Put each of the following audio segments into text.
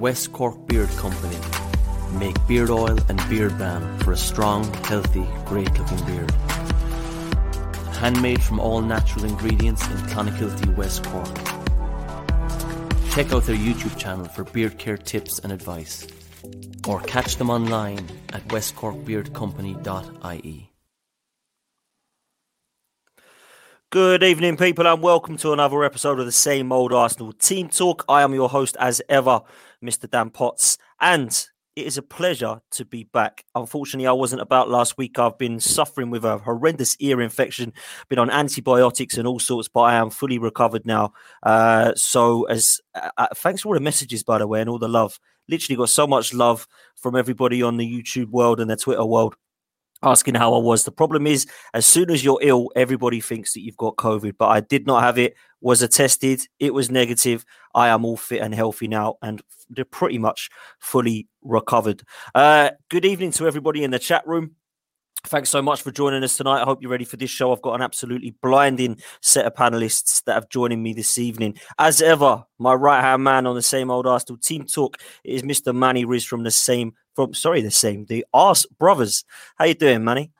West Cork Beard Company make beard oil and beard balm for a strong, healthy, great looking beard. Handmade from all natural ingredients in Clonakilty, West Cork. Check out their YouTube channel for beard care tips and advice, or catch them online at westcorkbeardcompany.ie. Good evening, people, and welcome to another episode of the Same Old Arsenal Team Talk. I am your host, as ever, Mr. Dan Potts, and it is a pleasure to be back. Unfortunately, I wasn't about last week. I've been suffering with a horrendous ear infection, been on antibiotics and all sorts, but I am fully recovered now. Uh, so, as uh, uh thanks for all the messages, by the way, and all the love. Literally got so much love from everybody on the YouTube world and the Twitter world asking how I was. The problem is, as soon as you're ill, everybody thinks that you've got COVID, but I did not have it. Was attested, it was negative. I am all fit and healthy now, and they're pretty much fully recovered. Uh, good evening to everybody in the chat room. Thanks so much for joining us tonight. I hope you're ready for this show. I've got an absolutely blinding set of panelists that have joining me this evening. As ever, my right hand man on the same old Arsenal team talk is Mr. Manny Riz from the same from sorry, the same, the Ars Brothers. How you doing, Manny?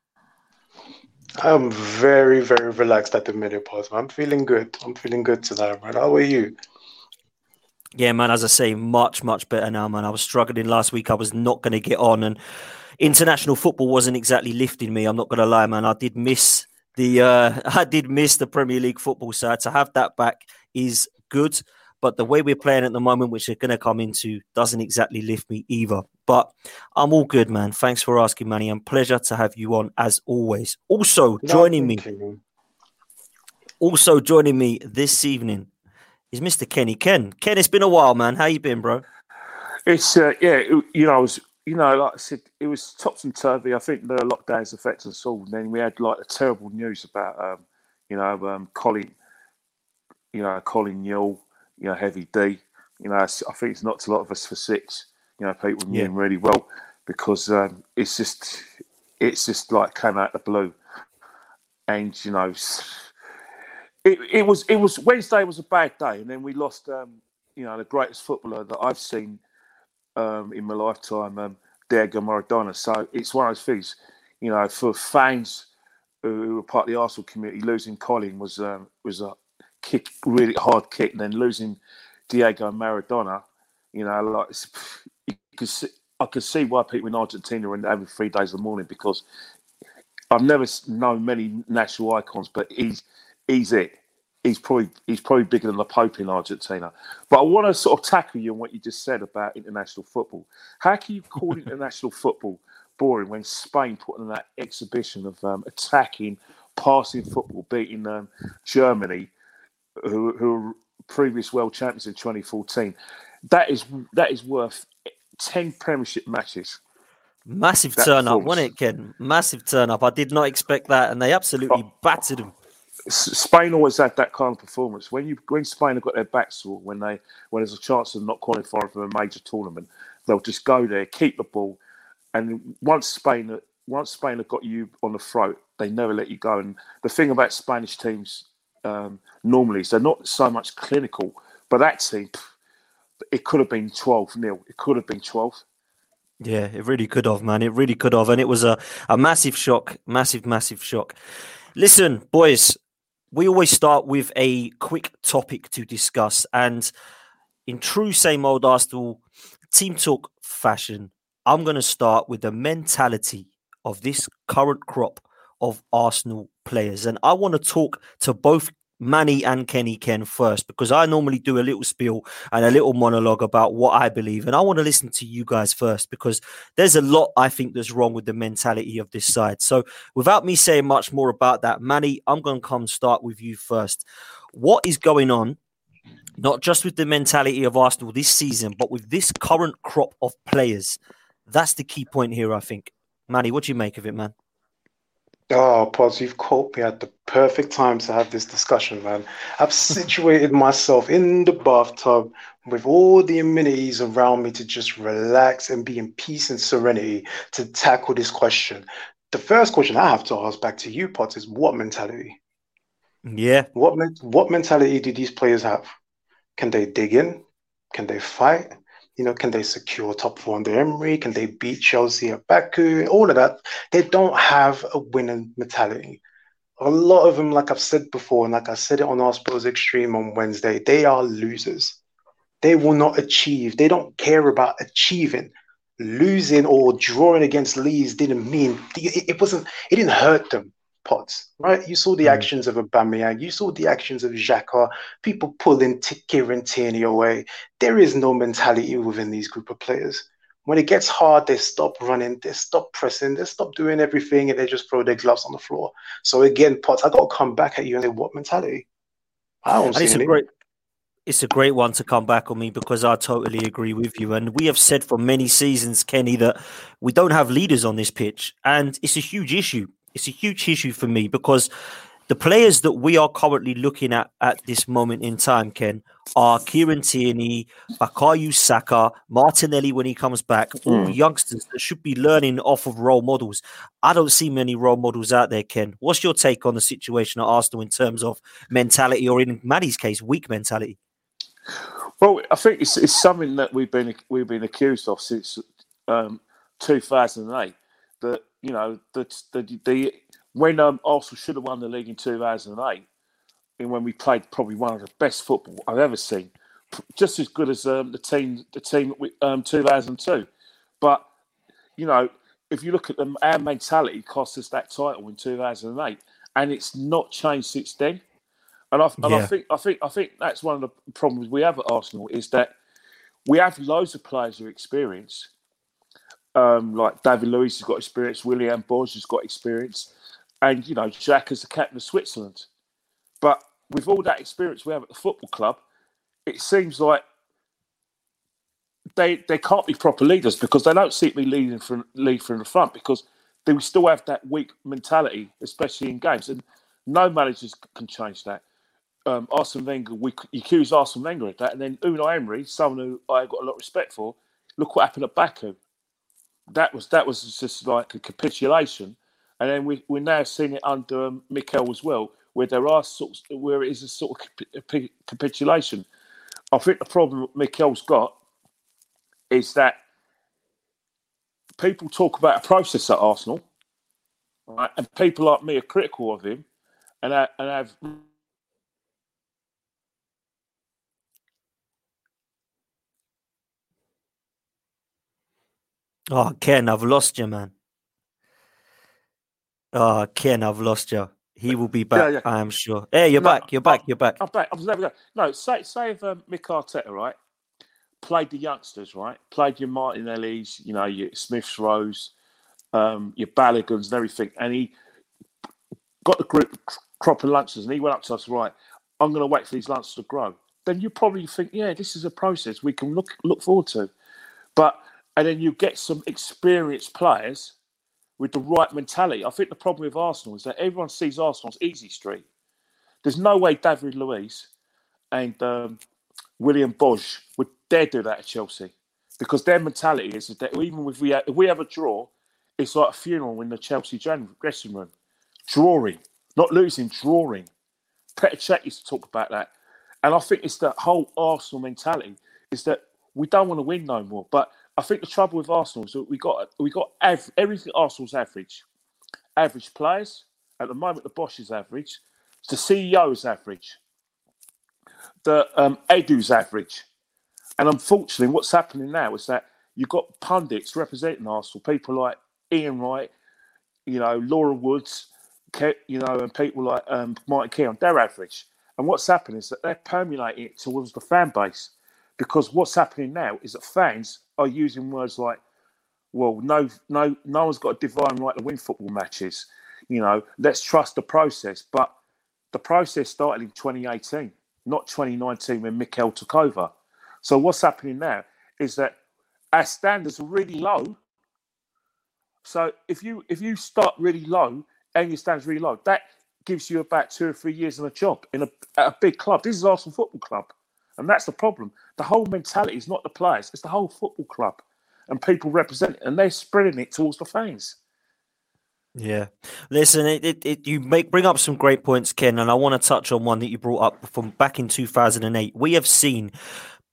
I'm very, very relaxed at the minute, pause. I'm feeling good. I'm feeling good tonight, man. How are you? Yeah, man. As I say, much, much better now, man. I was struggling last week. I was not going to get on, and international football wasn't exactly lifting me. I'm not going to lie, man. I did miss the, uh, I did miss the Premier League football side. To have that back is good. But the way we're playing at the moment, which we're going to come into, doesn't exactly lift me either. But I'm all good, man. Thanks for asking, Manny. And pleasure to have you on as always. Also joining me, also joining me this evening is Mr. Kenny Ken. Ken, it's been a while, man. How you been, bro? It's uh, yeah, it, you know, I was you know, like I said, it was topsy turvy. I think the lockdowns affected us all. And then we had like the terrible news about, um, you know, um, Colin, you know, Colin Newell you know, Heavy D. You know, I think it's knocked a lot of us for six. You know, people knew yeah. him really well because um, it's just, it's just like came out of the blue, and you know, it, it was it was Wednesday was a bad day, and then we lost, um, you know, the greatest footballer that I've seen um, in my lifetime, um, Diego Maradona. So it's one of those things, you know, for fans who were part of the Arsenal community, losing Colin was um, was a kick, really hard kick, and then losing Diego Maradona, you know, like you could see, I could see why people in Argentina are having three days of the mourning because I've never known many national icons, but he's he's it. He's probably he's probably bigger than the Pope in Argentina. But I want to sort of tackle you on what you just said about international football. How can you call international football boring when Spain put on that exhibition of um, attacking, passing football, beating um, Germany, who, who were previous world champions in 2014. That is that is worth ten Premiership matches. Massive turn up, wasn't it, Ken? Massive turn up. I did not expect that, and they absolutely oh, battered them. Spain always had that kind of performance. When you when Spain have got their backs full, when they when there's a chance of not qualifying for a major tournament, they'll just go there, keep the ball, and once Spain once Spain have got you on the throat, they never let you go. And the thing about Spanish teams um, normally So not so much clinical, but team, it could have been twelve nil. It could have been twelve. Yeah, it really could have, man. It really could have, and it was a a massive shock, massive, massive shock. Listen, boys, we always start with a quick topic to discuss. And in true same old Arsenal team talk fashion, I'm going to start with the mentality of this current crop of Arsenal players. And I want to talk to both Manny and Kenny Ken first because I normally do a little spiel and a little monologue about what I believe. And I want to listen to you guys first because there's a lot I think that's wrong with the mentality of this side. So, without me saying much more about that, Manny, I'm going to come start with you first. What is going on, not just with the mentality of Arsenal this season, but with this current crop of players? That's the key point here, I think. Manny, what do you make of it, man? Oh, Potts, you've caught me at the perfect time to have this discussion, man. I've situated myself in the bathtub with all the amenities around me to just relax and be in peace and serenity to tackle this question. The first question I have to ask back to you, Potts, is what mentality? Yeah. What what mentality do these players have? Can they dig in? Can they fight? You know, can they secure top four under Emery? Can they beat Chelsea at Baku? All of that. They don't have a winning mentality. A lot of them, like I've said before, and like I said it on our Spurs Extreme on Wednesday, they are losers. They will not achieve. They don't care about achieving. Losing or drawing against Leeds didn't mean it, it wasn't. It didn't hurt them Potts, right? You saw the mm. actions of Aubameyang, you saw the actions of Xhaka, people pulling T- Kieran Tierney away. There is no mentality within these group of players. When it gets hard, they stop running, they stop pressing, they stop doing everything, and they just throw their gloves on the floor. So again, Potts, I got to come back at you and say, what mentality? I don't and see it's a great, it's a great one to come back on me because I totally agree with you. And we have said for many seasons, Kenny, that we don't have leaders on this pitch, and it's a huge issue it's a huge issue for me because the players that we are currently looking at at this moment in time, Ken, are Kieran Tierney, Bukayo Saka, Martinelli when he comes back, all mm. youngsters that should be learning off of role models. I don't see many role models out there, Ken. What's your take on the situation at Arsenal in terms of mentality, or in Manny's case, weak mentality? Well, I think it's, it's something that we've been we've been accused of since um, 2008. That you know, the, the, the when um, Arsenal should have won the league in 2008, and when we played probably one of the best football I've ever seen, just as good as um, the team the team um, 2002. But you know, if you look at them, our mentality cost us that title in 2008, and it's not changed since then. And I, and yeah. I think I think I think that's one of the problems we have at Arsenal is that we have loads of players with experience, um, like David Luiz has got experience, Willian Bosz has got experience, and you know Xhaka is the captain of Switzerland. But with all that experience we have at the football club, it seems like they they can't be proper leaders because they don't seem to be leading from lead from the front because they still have that weak mentality, especially in games. And no managers can change that. Um, Arsene Wenger, we accuse Arsene Wenger of that, and then Unai Emery, someone who I got a lot of respect for. Look what happened at Baku that was that was just like a capitulation, and then we we're now seeing it under um, Mikel as well, where there are sorts where it is a sort of capitulation. I think the problem Mikel's got is that people talk about a process at Arsenal, right? and people like me are critical of him, and I, and have Oh, Ken, I've lost you, man. Oh, Ken, I've lost you. He will be back, yeah, yeah. I am sure. Hey, you're no, back. You're back. You're back. I'm back. I was never going. No, say, say if um, Mick Arteta, right, played the youngsters, right, played your Martinellis, you know, your Smith Rowes, um, your Baloguns and everything, and he got the group crop of lunches, and he went up to us, right, I'm going to wait for these lunches to grow. Then you probably think, yeah, this is a process we can look look forward to. But and then you get some experienced players with the right mentality. I think the problem with Arsenal is that everyone sees Arsenal as easy street. There's no way David Luiz and um, William Bosz would dare do that at Chelsea because their mentality is that even if we have, if we have a draw, it's like a funeral in the Chelsea dressing room. Drawing, not losing, drawing. Petr Cech used to talk about that. And I think it's the whole Arsenal mentality is that we don't want to win no more. But I think the trouble with Arsenal is that we got we got av- everything Arsenal's average. Average players. At the moment, the boss is average. The CEO is average. The um, Edu's average. And unfortunately, what's happening now is that you've got pundits representing Arsenal, people like Ian Wright, you know, Laura Woods, you know, and people like um, Martin Keown, they're average. And what's happening is that they're permeating it towards the fan base. Because what's happening now is that fans are using words like, well, no, no, no one's got a divine right to win football matches. You know, let's trust the process. But the process started in 2018, not 2019 when Mikel took over. So what's happening now is that our standards are really low. So if you if you start really low and your standards really low, that gives you about two or three years in a job in a, a big club. This is Arsenal Football Club. And that's the problem. The whole mentality is not the players, it's the whole football club. And people represent it, and they're spreading it towards the fans. Yeah, listen, it, it, it, you make bring up some great points, Ken, and I want to touch on one that you brought up from back in 2008. We have seen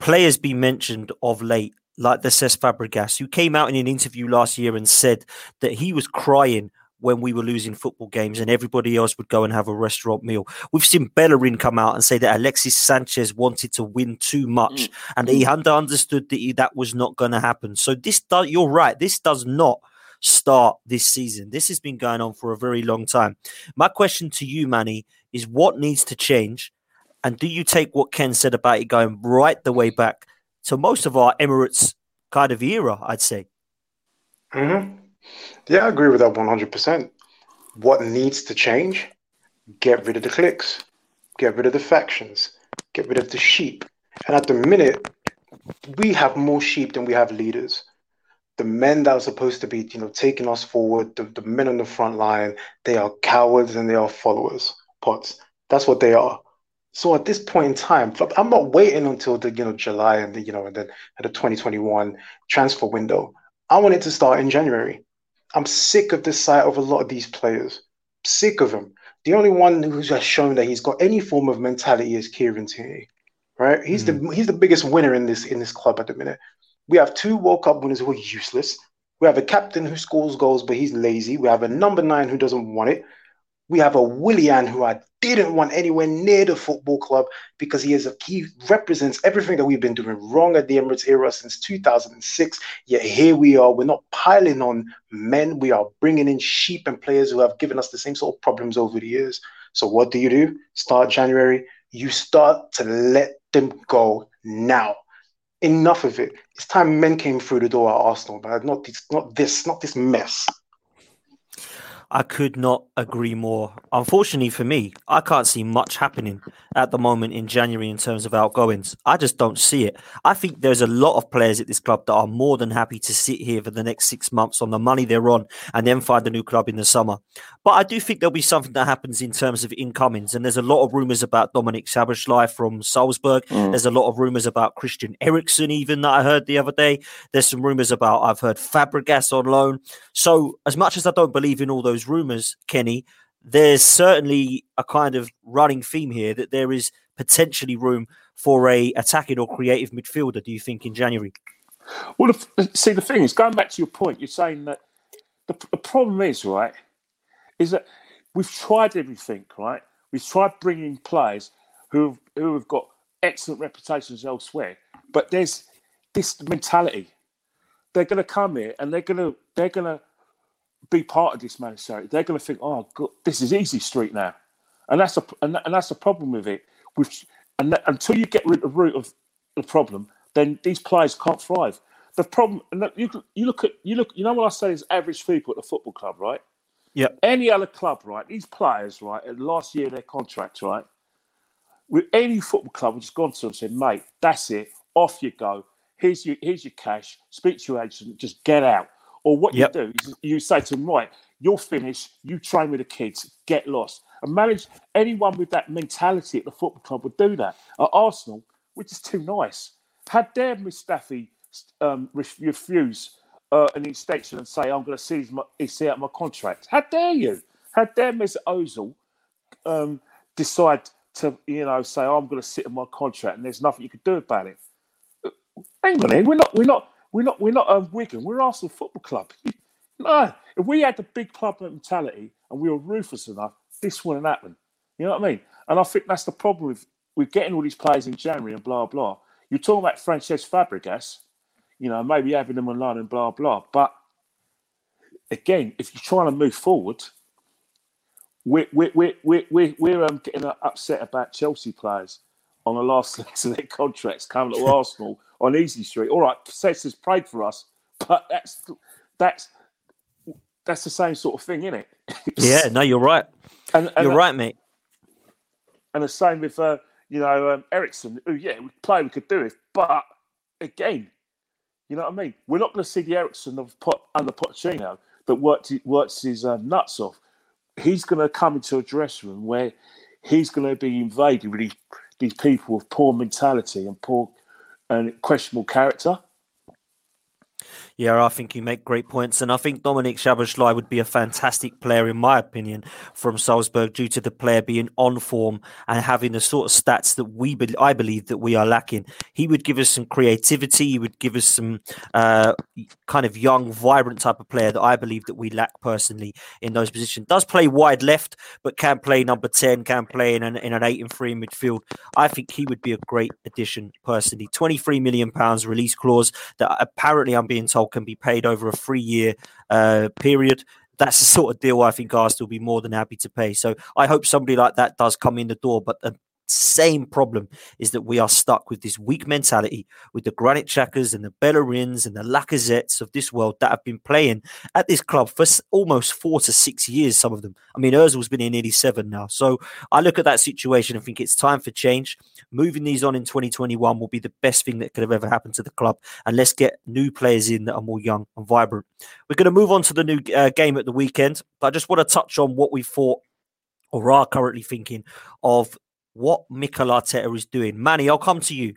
players be mentioned of late, like the Cesc Fabregas, who came out in an interview last year and said that he was crying when we were losing football games and everybody else would go and have a restaurant meal. We've seen Bellerin come out and say that Alexis Sanchez wanted to win too much mm. and he had understood that he, that was not going to happen. So this does, you're right, this does not start this season. This has been going on for a very long time. My question to you, Manny, is what needs to change? And do you take what Ken said about it going right the way back to most of our Emirates kind of era, I'd say? Mm-hmm. Yeah, I agree with that 100%. What needs to change? Get rid of the cliques, get rid of the factions, get rid of the sheep. And at the minute, we have more sheep than we have leaders. The men that are supposed to be, you know, taking us forward, the, the men on the front line, they are cowards and they are followers. Potts. That's what they are. So at this point in time, I'm not waiting until the you know July and the you know and then at the 2021 transfer window. I want it to start in January. I'm sick of the sight of a lot of these players. Sick of them. The only one who's has shown that he's got any form of mentality is Kieran Tierney, right? He's mm. the he's the biggest winner in this in this club at the minute. We have two World Cup winners who are useless. We have a captain who scores goals, but he's lazy. We have a number nine who doesn't want it. We have a Willian who I didn't want anywhere near the football club because he is a he represents everything that we've been doing wrong at the Emirates era since 2006. Yet here we are. We're not piling on men. We are bringing in sheep and players who have given us the same sort of problems over the years. So what do you do? Start January. You start to let them go now. Enough of it. It's time men came through the door at Arsenal, but not this, not this, not this mess. I could not agree more. Unfortunately for me, I can't see much happening at the moment in January in terms of outgoings. I just don't see it. I think there's a lot of players at this club that are more than happy to sit here for the next six months on the money they're on and then find a new club in the summer. But I do think there'll be something that happens in terms of incomings. And there's a lot of rumours about Dominic Szoboszlai from Salzburg. Mm. There's a lot of rumours about Christian Eriksen, even that I heard the other day. There's some rumours about, I've heard Fabregas on loan. So as much as I don't believe in all those those rumors, Kenny, there's certainly a kind of running theme here that there is potentially room for a attacking or creative midfielder. Do you think in January? Well, see, the thing is, going back to your point, you're saying that the, the problem is right, is that we've tried everything, right? We've tried bringing players who who have got excellent reputations elsewhere, but there's this mentality. They're going to come here and they're going to they're going to be part of this Manchester United, they're going to think, "Oh, God, this is easy street now," and that's a and, and that's the problem with it. With and that, until you get rid of the root of the problem, then these players can't thrive. The problem, and you you look at you look, you know what I say is average people at the football club, right? Yep. Any other club, right? These players, right, at last year their contract, right? With any football club, we've just gone to them and said, mate, that's it. Off you go. Here's your here's your cash. Speak to your agent. Just get out. Or what Yep. you do is you say to them, right, you're finished. You train with the kids. Get lost. And manage anyone with that mentality at the football club would do that. At Arsenal, we're just too nice. How dare Mustafi um, refuse uh, an extension and say, I'm going to see, mo- see out my contract? How dare you? How dare Mr. Ozil um, decide to, you know, say, I'm going to sit in my contract and there's nothing you can do about it? Hang on, here. we're not, we're not, we're not, we're not um, Wigan. We're Arsenal Football Club. no, if we had the big club mentality and we were ruthless enough, this wouldn't happen. You know what I mean? And I think that's the problem with with getting all these players in January and blah blah. You're talking about Francesc Fabregas, you know, maybe having them online and blah blah. But again, if you're trying to move forward, we're we're we're we're, we're, we're um, getting upset about Chelsea players on the last legs of their contracts coming to Arsenal on Easy Street. All right, Cesc has prayed for us, but that's that's that's the same sort of thing, isn't it? Yeah, no, you're right. And, and You're right, mate. And the same with uh, you know um, Eriksen. Who, yeah, we could play, we could do it, but again, you know what I mean. We're not going to see the Eriksen of Pot, under Pochettino that worked works his uh, nuts off. He's going to come into a dressing room where he's going to be invaded with these, these people with poor mentality and poor and questionable character. Yeah, I think you make great points, and I think Dominic Szoboszlai would be a fantastic player, in my opinion, from Salzburg, due to the player being on form and having the sort of stats that we, be- I believe, that we are lacking. He would give us some creativity. He would give us some uh, kind of young, vibrant type of player that I believe that we lack personally in those positions. Does play wide left, but can play number ten, can play in an in an eight and three midfield. I think he would be a great addition personally. Twenty three million pounds release clause that apparently I'm being told can be paid over a three year uh, period. That's the sort of deal I think Arsenal will be more than happy to pay. So I hope somebody like that does come in the door. But the same problem is that we are stuck with this weak mentality with the Granit Xhakas and the Bellerins and the Lacazettes of this world that have been playing at this club for almost four to six years, some of them. I mean, Ozil's been in nearly seven now. So I look at that situation and think it's time for change. Moving these on in 2021 will be the best thing that could have ever happened to the club. And let's get new players in that are more young and vibrant. We're going to move on to the new uh, game at the weekend, but I just want to touch on what we thought or are currently thinking of what Mikel Arteta is doing. Manny, I'll come to you.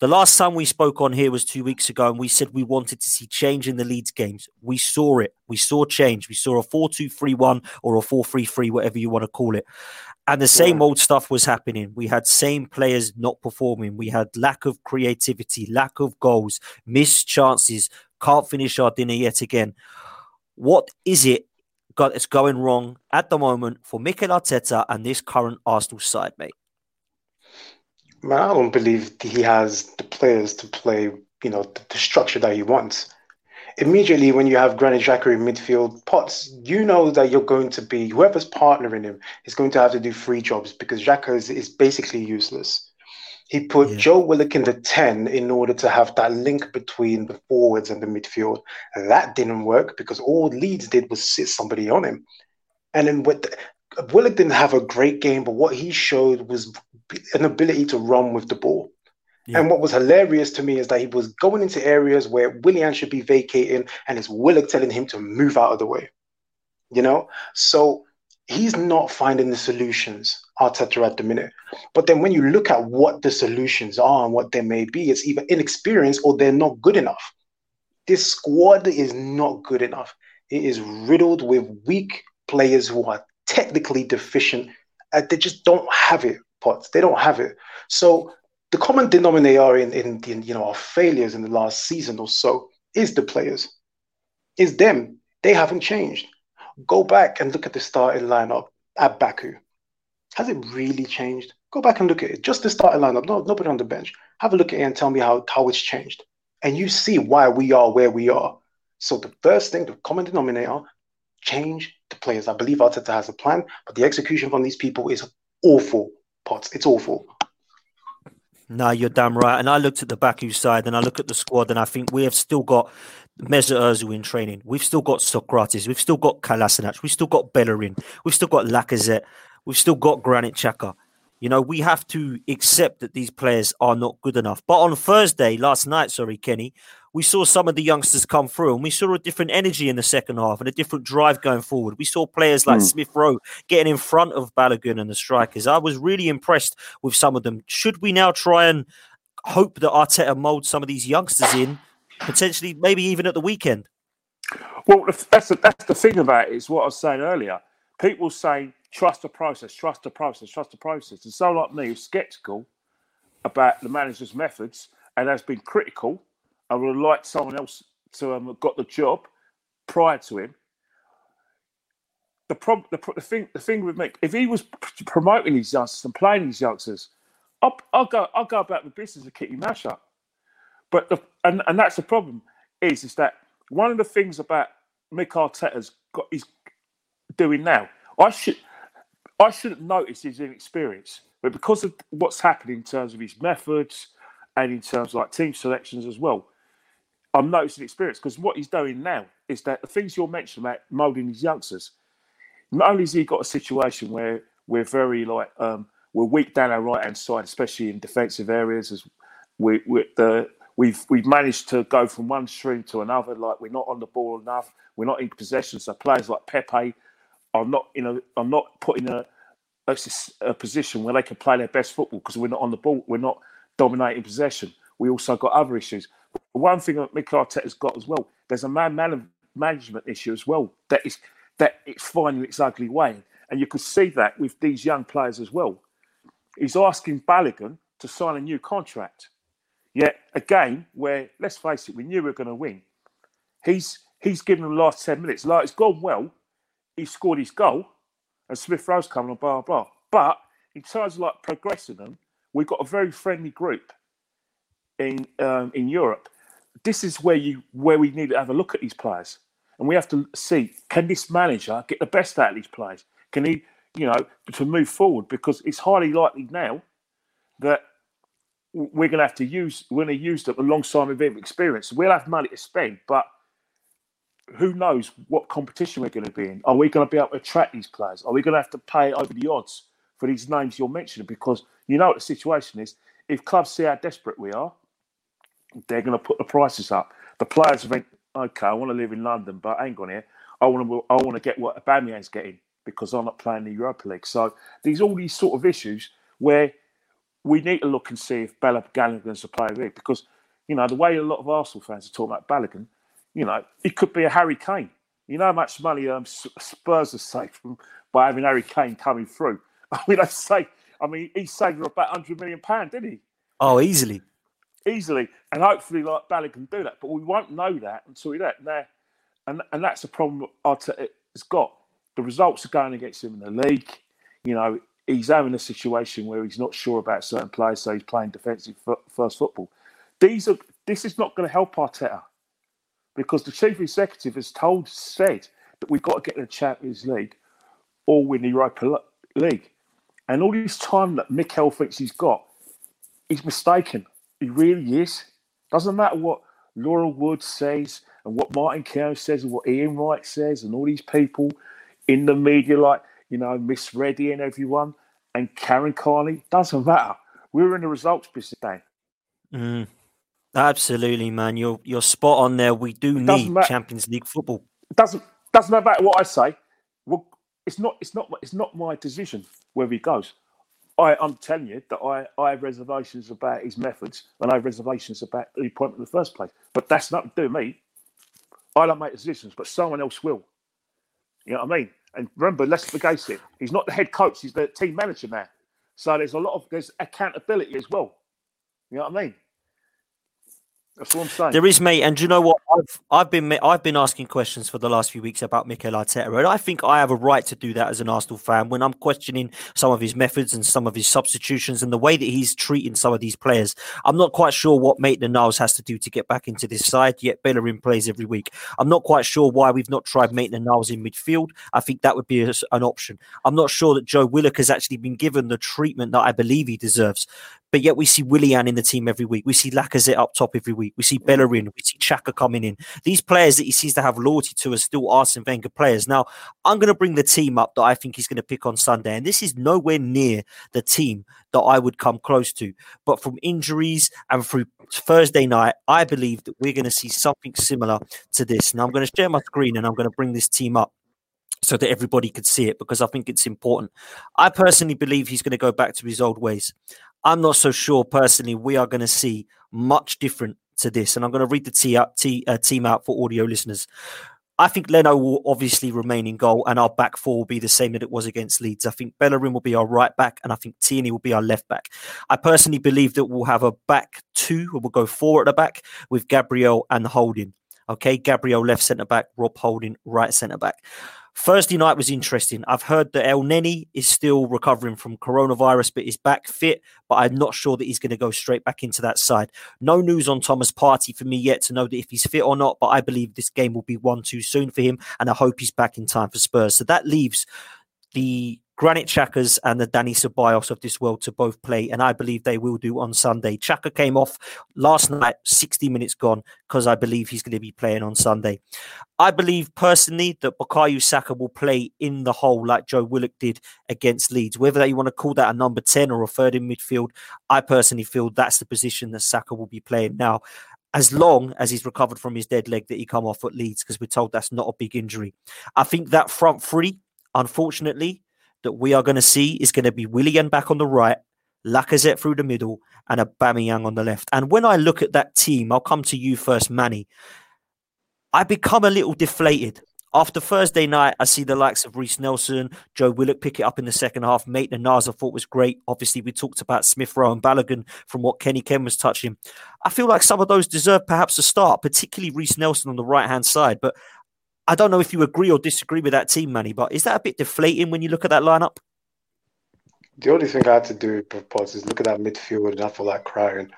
The last time we spoke on here was two weeks ago, and we said we wanted to see change in the Leeds games. We saw it. We saw change. We saw a 4 2 3 1 or a 4 3 3, whatever you want to call it. And the same old stuff was happening. We had same players not performing. We had lack of creativity, lack of goals, missed chances, can't finish our dinner yet again. What is it got that's going wrong at the moment for Mikel Arteta and this current Arsenal side, mate? Man, I don't believe he has the players to play, you know, the, the structure that he wants. Immediately, when you have Granit Xhaka in midfield, Potts, you know that you're going to be whoever's partnering him is going to have to do three jobs because Xhaka is, is basically useless. He put Joe Willock in the 10 in order to have that link between the forwards and the midfield. And that didn't work because all Leeds did was sit somebody on him. And then with Willock didn't have a great game, but what he showed was an ability to run with the ball. And what was hilarious to me is that he was going into areas where Willian should be vacating, and it's Willock telling him to move out of the way. You know, so he's not finding the solutions, Arteta, at the minute. But then when you look at what the solutions are and what they may be, it's either inexperience or they're not good enough. This squad is not good enough. It is riddled with weak players who are technically deficient. Uh, they just don't have it, Potts. They don't have it. So the common denominator in, in, in you know our failures in the last season or so is the players. Is them. They haven't changed. Go back and look at the starting lineup at Baku. Has it really changed? Go back and look at it. Just the starting lineup, no, nobody on the bench. Have a look at it and tell me how, how it's changed. And you see why we are where we are. So the first thing, the common denominator, change players. I believe Arteta has a plan, but the execution from these people is awful. Potts, it's awful. No, you're damn right. And I looked at the Baku side and I look at the squad and I think we have still got Mesut Ozil in training. We've still got Sokratis. We've still got Kolasinac. We've still got Bellerin. We've still got Lacazette. We've still got Granit Xhaka. You know, we have to accept that these players are not good enough. But on Thursday, last night, sorry, Kenny, we saw some of the youngsters come through and we saw a different energy in the second half and a different drive going forward. We saw players like mm. Smith Rowe getting in front of Balogun and the strikers. I was really impressed with some of them. Should we now try and hope that Arteta molds some of these youngsters in, potentially, maybe even at the weekend? Well, that's the, that's the thing about it, is what I was saying earlier. People say, trust the process, trust the process, trust the process. And so, like me who's skeptical about the manager's methods and has been critical I would have liked someone else to um, have got the job prior to him. The problem, the, the, thing, the thing with Mick, if he was promoting these youngsters and playing these youngsters, I'll, I'll go, I'll go about the business of keep mash up. But the, and and that's the problem is is that one of the things about Mick Arteta's got he's doing now. I should I shouldn't notice his inexperience, but because of what's happening in terms of his methods and in terms of like team selections as well, I'm noticing experience because what he's doing now is that the things you're mentioning about moulding these youngsters, not only has he got a situation where we're very like um, we're weak down our right hand side, especially in defensive areas, as we, we the we've we've managed to go from one stream to another. Like we're not on the ball enough, we're not in possession. So players like Pepe are not in a are not put in a, a, a position where they can play their best football because we're not on the ball, we're not dominating possession. We also got other issues. One thing that Mikel Arteta's got as well, there's a man, man management issue as well that is that it's finding its ugly way, and you can see that with these young players as well. He's asking Balogun to sign a new contract. Yet again, where let's face it, we knew we were going to win. He's he's given them the last ten minutes. Like it's gone well. He scored his goal, and Smith Rowe's coming on, blah blah. But in terms of like progressing them, we've got a very friendly group in um, in Europe. This is where you where we need to have a look at these players, and we have to see can this manager get the best out of these players? Can he, you know, to move forward? Because it's highly likely now that we're going to have to use we're going to use them alongside with experience. We'll have money to spend, but who knows what competition we're going to be in? Are we going to be able to attract these players? Are we going to have to pay over the odds for these names you're mentioning? Because you know what the situation is. If clubs see how desperate we are, they're going to put the prices up. The players think, okay, I want to live in London, but hang on here, I want to, I want to get what Aubameyang's getting because I'm not playing the Europa League. So there's all these sort of issues where we need to look and see if Bella Balogun's a player league because you know the way a lot of Arsenal fans are talking about Balogun, you know, it could be a Harry Kane. You know how much money um, Spurs are saved from by having Harry Kane coming through. I mean, I say, I mean, he saved about hundred million pound, didn't he? Oh, easily easily, and hopefully, like Bally can do that. But we won't know that until we that. Now, and and that's the problem Arteta has got. The results are going against him in the league. You know, he's having a situation where he's not sure about certain players, so he's playing defensive first football. These are this is not going to help Arteta because the chief executive has told said that we've got to get in the Champions League or win the Europa League. And all this time that Mikel thinks he's got, he's mistaken. He really is. Doesn't matter what Laura Wood says and what Martin Keown says and what Ian Wright says and all these people in the media, like, you know, Miss Reddy and everyone and Karen Carney. Doesn't matter. We're in the results business, Dan. Mm, absolutely, man. You're you're spot on there. We do need matter. Champions League football. It doesn't doesn't matter what I say. Well, it's not it's not it's not my decision where he goes. I, am telling you that I, I have reservations about his methods and I have reservations about the appointment in the first place. But that's not to do me. I don't make decisions, but someone else will. You know what I mean? And remember, let's forget it. He's not the head coach, he's the team manager now. So there's a lot of there's accountability as well. You know what I mean? That's what I'm saying. There is, mate, and you know what? I've I've been I've been asking questions for the last few weeks about Mikel Arteta, and I think I have a right to do that as an Arsenal fan when I'm questioning some of his methods and some of his substitutions and the way that he's treating some of these players. I'm not quite sure what Maitland-Niles has to do to get back into this side. Yet Bellerin plays every week. I'm not quite sure why we've not tried Maitland-Niles in midfield. I think that would be a, an option. I'm not sure that Joe Willock has actually been given the treatment that I believe he deserves But yet we see Willian in the team every week. We see Lacazette up top every week. We see Bellerin. We see Xhaka coming in. These players that he seems to have loyalty to are still Arsene Wenger players. Now, I'm going to bring the team up that I think he's going to pick on Sunday. And this is nowhere near the team that I would come close to. But from injuries and through Thursday night, I believe that we're going to see something similar to this. Now, I'm going to share my screen and I'm going to bring this team up so that everybody could see it because I think it's important. I personally believe he's going to go back to his old ways. I'm not so sure personally we are going to see much different to this. And I'm going to read the tee out, tee, uh, team out for audio listeners. I think Leno will obviously remain in goal, and our back four will be the same that it was against Leeds. I think Bellerin will be our right back, and I think Tierney will be our left back. I personally believe that we'll have a back two, we'll go four at the back with Gabriel and Holding. Okay, Gabriel left centre back, Rob Holding right centre back. Thursday night was interesting. I've heard that El Elneny is still recovering from coronavirus, but is back fit. But I'm not sure that he's going to go straight back into that side. No news on Thomas Partey for me yet to know that if he's fit or not. But I believe this game will be one too soon for him, and I hope he's back in time for Spurs. So that leaves the Granit Xhakas and the Dani Ceballos of this world to both play, and I believe they will do on Sunday. Xhaka came off last night, 60 minutes gone, because I believe he's going to be playing on Sunday. I believe personally that Bukayo Saka will play in the hole like Joe Willock did against Leeds. Whether you want to call that a number 10 or a third in midfield, I personally feel that's the position that Saka will be playing now as long as he's recovered from his dead leg that he come off at Leeds, because we're told that's not a big injury. I think that front three, unfortunately, that we are going to see is going to be Willian back on the right, Lacazette through the middle, and Aubameyang on the left. And when I look at that team, I'll come to you first, Manny. I become a little deflated. After Thursday night, I see the likes of Reiss Nelson, Joe Willock pick it up in the second half. Maitland Niles I thought was great. Obviously, we talked about Smith Rowe and Balogun from what Kenny Ken was touching. I feel like some of those deserve perhaps a start, particularly Reiss Nelson on the right hand side. But I don't know if you agree or disagree with that team, Manny, but is that a bit deflating when you look at that lineup? The only thing I had to do, pause, is look at that midfield and I feel like crying.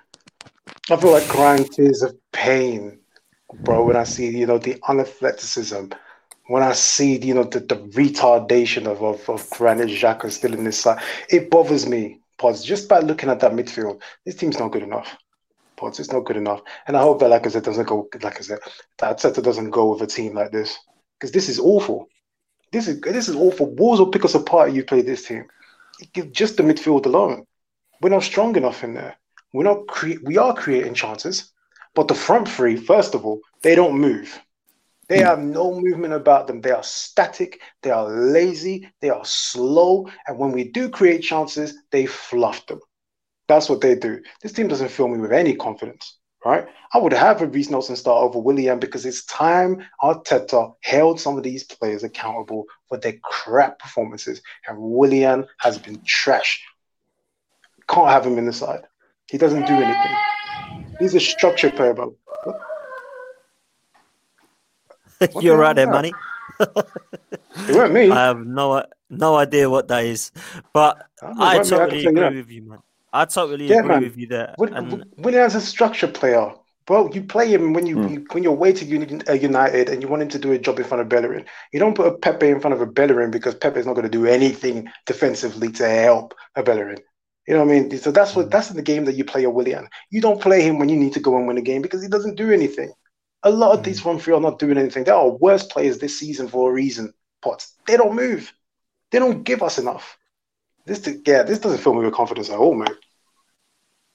I feel like crying tears of pain, bro, when I see, you know, the unathleticism, when I see, you know, the, the retardation of, of, of Granit Xhaka still in this side. It bothers me, pause, just by looking at that midfield. This team's not good enough It's not good enough. And I hope that, like I said, doesn't go, like I said, that Arteta doesn't go with a team like this because this is awful. This is this is awful. Wolves will pick us apart. if You play this team. Just the midfield alone, we're not strong enough in there. We're not cre- we are creating chances, but the front three, first of all, they don't move. They have no movement about them. They are static. They are lazy. They are slow. And when we do create chances, they fluff them. That's what they do. This team doesn't fill me with any confidence, right? I would have a Reiss Nelson start over William because it's time Arteta held some of these players accountable for their crap performances. And William has been trash. Can't have him in the side. He doesn't do anything. He's a structured player, bro. You're right there, Manny. it weren't me. I have no no idea what that is, but I, I totally agree with you, man. I totally yeah, agree man. with you there. When, and... Willian's a structure player, bro. You play him when you, mm. you when you're waiting uh, United and you want him to do a job in front of Bellerin. You don't put a Pepe in front of a Bellerin because Pepe is not going to do anything defensively to help a Bellerin. You know what I mean? So that's what hmm. that's in the game that you play a Willian. You don't play him when you need to go and win a game because he doesn't do anything. A lot of mm. these front three are not doing anything. There are worse players this season for a reason. Potts. They don't move. They don't give us enough. This, yeah, this doesn't fill me with confidence at all, mate.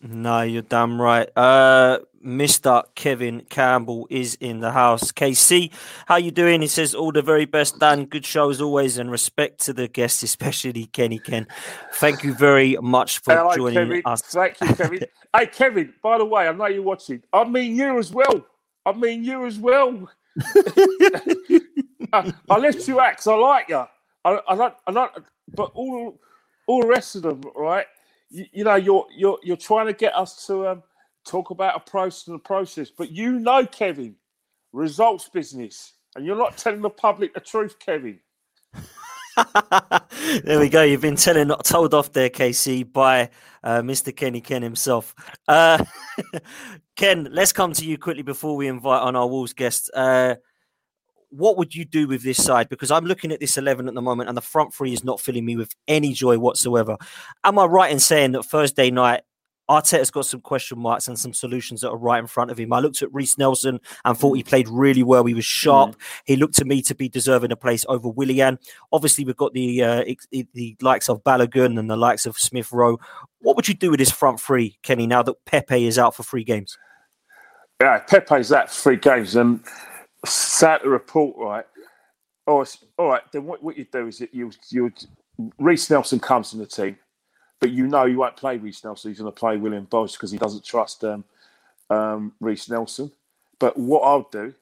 No, you're damn right. Uh, Mr. Kevin Campbell is in the house. KC, how you doing? He says all the very best, Dan. Good show as always, and respect to the guests, especially Kenny Ken. Thank you very much for Hello, joining Kevin. us. Thank you, Kevin. hey, Kevin. By the way, I know you're watching. I mean you as well. I mean you as well. I, I left you out because I like you. I, I don't. I don't. But all all the rest of them, right? You, you, know, you're you're you're trying to get us to um, talk about a process and a process, but you know, Kevin, results business, and you're not telling the public the truth, Kevin. there we go. You've been telling, told off there, KC, by uh, Mr. Kenny Ken himself. Uh, Ken, let's come to you quickly before we invite on our Wolves guest. Uh, what would you do with this side? Because I'm looking at this 11 at the moment and the front three is not filling me with any joy whatsoever. Am I right in saying that Thursday night, Arteta's got some question marks and some solutions that are right in front of him. I looked at Reiss Nelson and thought he played really well. He was sharp. Mm. He looked to me to be deserving a place over Willian. Obviously, we've got the uh, the likes of Balogun and the likes of Smith Rowe. What would you do with this front three, Kenny, now that Pepe is out for three games? Yeah, Pepe's out for three games. And sad to report, right? Oh, all right. Then what, what you do is that you you Reiss Nelson comes in the team but you know you won't play Reiss Nelson. He's going to play Willian Bosch because he doesn't trust um, um, Reiss Nelson. But what I'll do,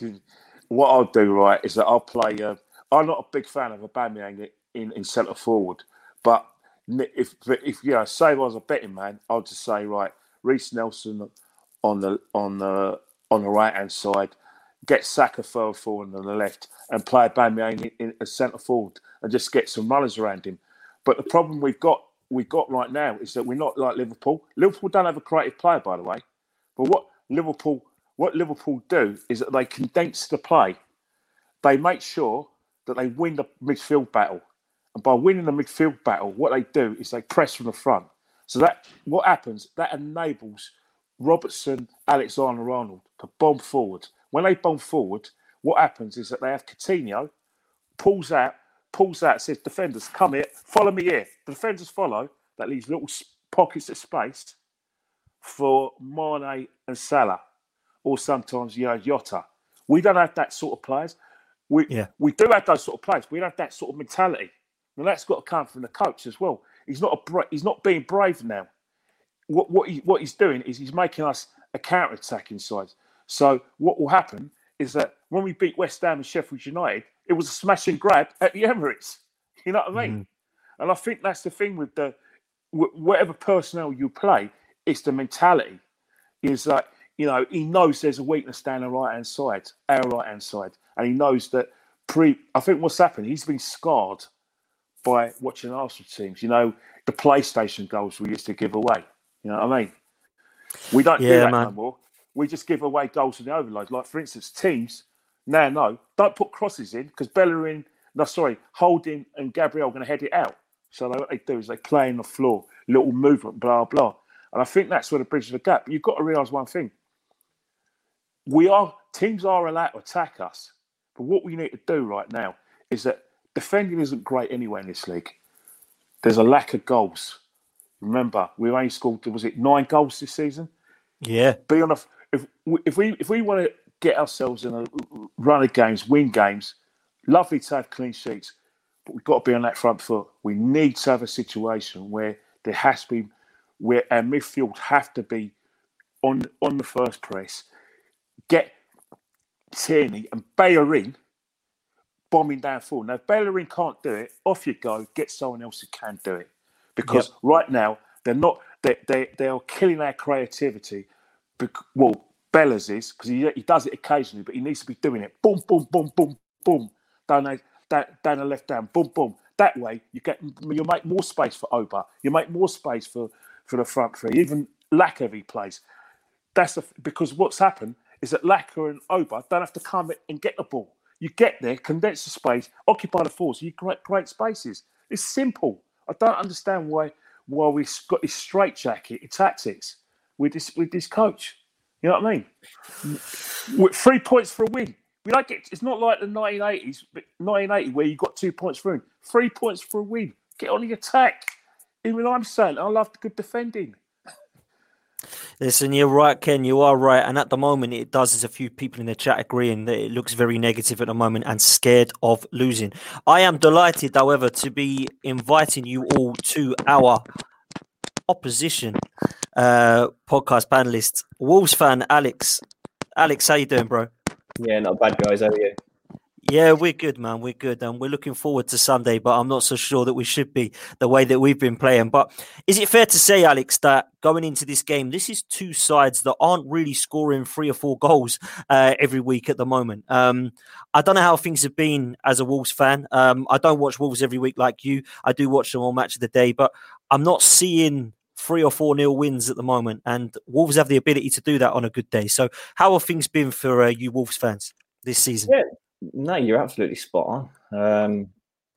what I'll do, right, is that I'll play. Uh, I'm not a big fan of Aubameyang in, in centre forward, but if if you know, say I was a betting man, I'll just say right, Reiss Nelson on the on the on the right hand side, get Saka further forward on the left, and play Aubameyang in, in a centre forward, and just get some runners around him. But the problem we've got we've got right now is that we're not like Liverpool. Liverpool don't have a creative player, by the way. But what Liverpool what Liverpool do is that they condense the play. They make sure that they win the midfield battle. And by winning the midfield battle, what they do is they press from the front. So that what happens, that enables Robertson, Alexander Arnold to bomb forward. When they bomb forward, what happens is that they have Coutinho pulls out pulls out, says, Defenders, come here, follow me here. The defenders follow. That leaves little pockets of space for Mane and Salah, or sometimes, you know, Jota. We don't have that sort of players. We, yeah. we do have those sort of players. We don't have that sort of mentality. And that's got to come from the coach as well. He's not a he's not being brave now. What what, he, what he's doing is he's making us a counter attacking side. So what will happen is that when we beat West Ham and Sheffield United, it was a smash and grab at the Emirates. You know what I mean? Mm. And I think that's the thing with the whatever personnel you play, it's the mentality. Is like you know he knows there's a weakness down the right hand side, our right hand side, and he knows that pre. I think what's happened, he's been scarred by watching Arsenal teams. You know the PlayStation goals we used to give away. You know what I mean? We don't yeah, do that man. no more. We just give away goals in the overload. Like for instance, teams now, no, don't put crosses in because Bellerin, no, sorry, Holding and Gabriel are going to head it out. So they, what they do is they play on the floor, little movement, blah, blah. And I think that's where the bridge of the gap. You've got to realise one thing. We are, teams are allowed to attack us. But what we need to do right now is that defending isn't great anyway in this league. There's a lack of goals. Remember, we only scored, was it nine goals this season? Yeah. Be on a, if, if we if we want to get ourselves in a run of games, win games. Lovely to have clean sheets, but we've got to be on that front foot. We need to have a situation where there has to be, where our midfield have to be on on the first press. Get Tierney and Bellerin bombing down forward. Now, if Bellerin can't do it, off you go. Get someone else who can do it. Because yep. right now they're not. They they they are killing our creativity. Well, Bellas is because he, he does it occasionally, but he needs to be doing it. Boom, boom, boom, boom, boom. Down the, down, down the left down. Boom, boom. That way, you get you make more space for Oba. You make more space for for the front three. Even if he plays. That's the, because what's happened is that Laka and Oba don't have to come and get the ball. You get there, condense the space, occupy the floors. You create great spaces. It's simple. I don't understand why why we've got this straitjacket in tactics with this with this coach. You know what I mean? With Three points for a win. We don't get. It's not like the 1980s, but 1980 where you got two points for a win. Three points for a win. Get on the attack. Even I'm saying I love the good defending. Listen, you're right, Ken. You are right. And at the moment, it does. There's a few people in the chat agreeing that it looks very negative at the moment and scared of losing. I am delighted, however, to be inviting you all to our opposition uh, podcast panelist, Wolves fan Alex. Alex, how you doing, bro? Yeah, not bad, guys. How are you? Yeah, we're good, man. We're good, and we're looking forward to Sunday. But I'm not so sure that we should be the way that we've been playing. But is it fair to say, Alex, that going into this game, this is two sides that aren't really scoring three or four goals uh, every week at the moment? Um, I don't know how things have been as a Wolves fan. Um, I don't watch Wolves every week like you. I do watch them all match of the day, but I'm not seeing three or four nil wins at the moment, and Wolves have the ability to do that on a good day. So, how have things been for uh, you Wolves fans this season? Yeah, no, you're absolutely spot on. Um,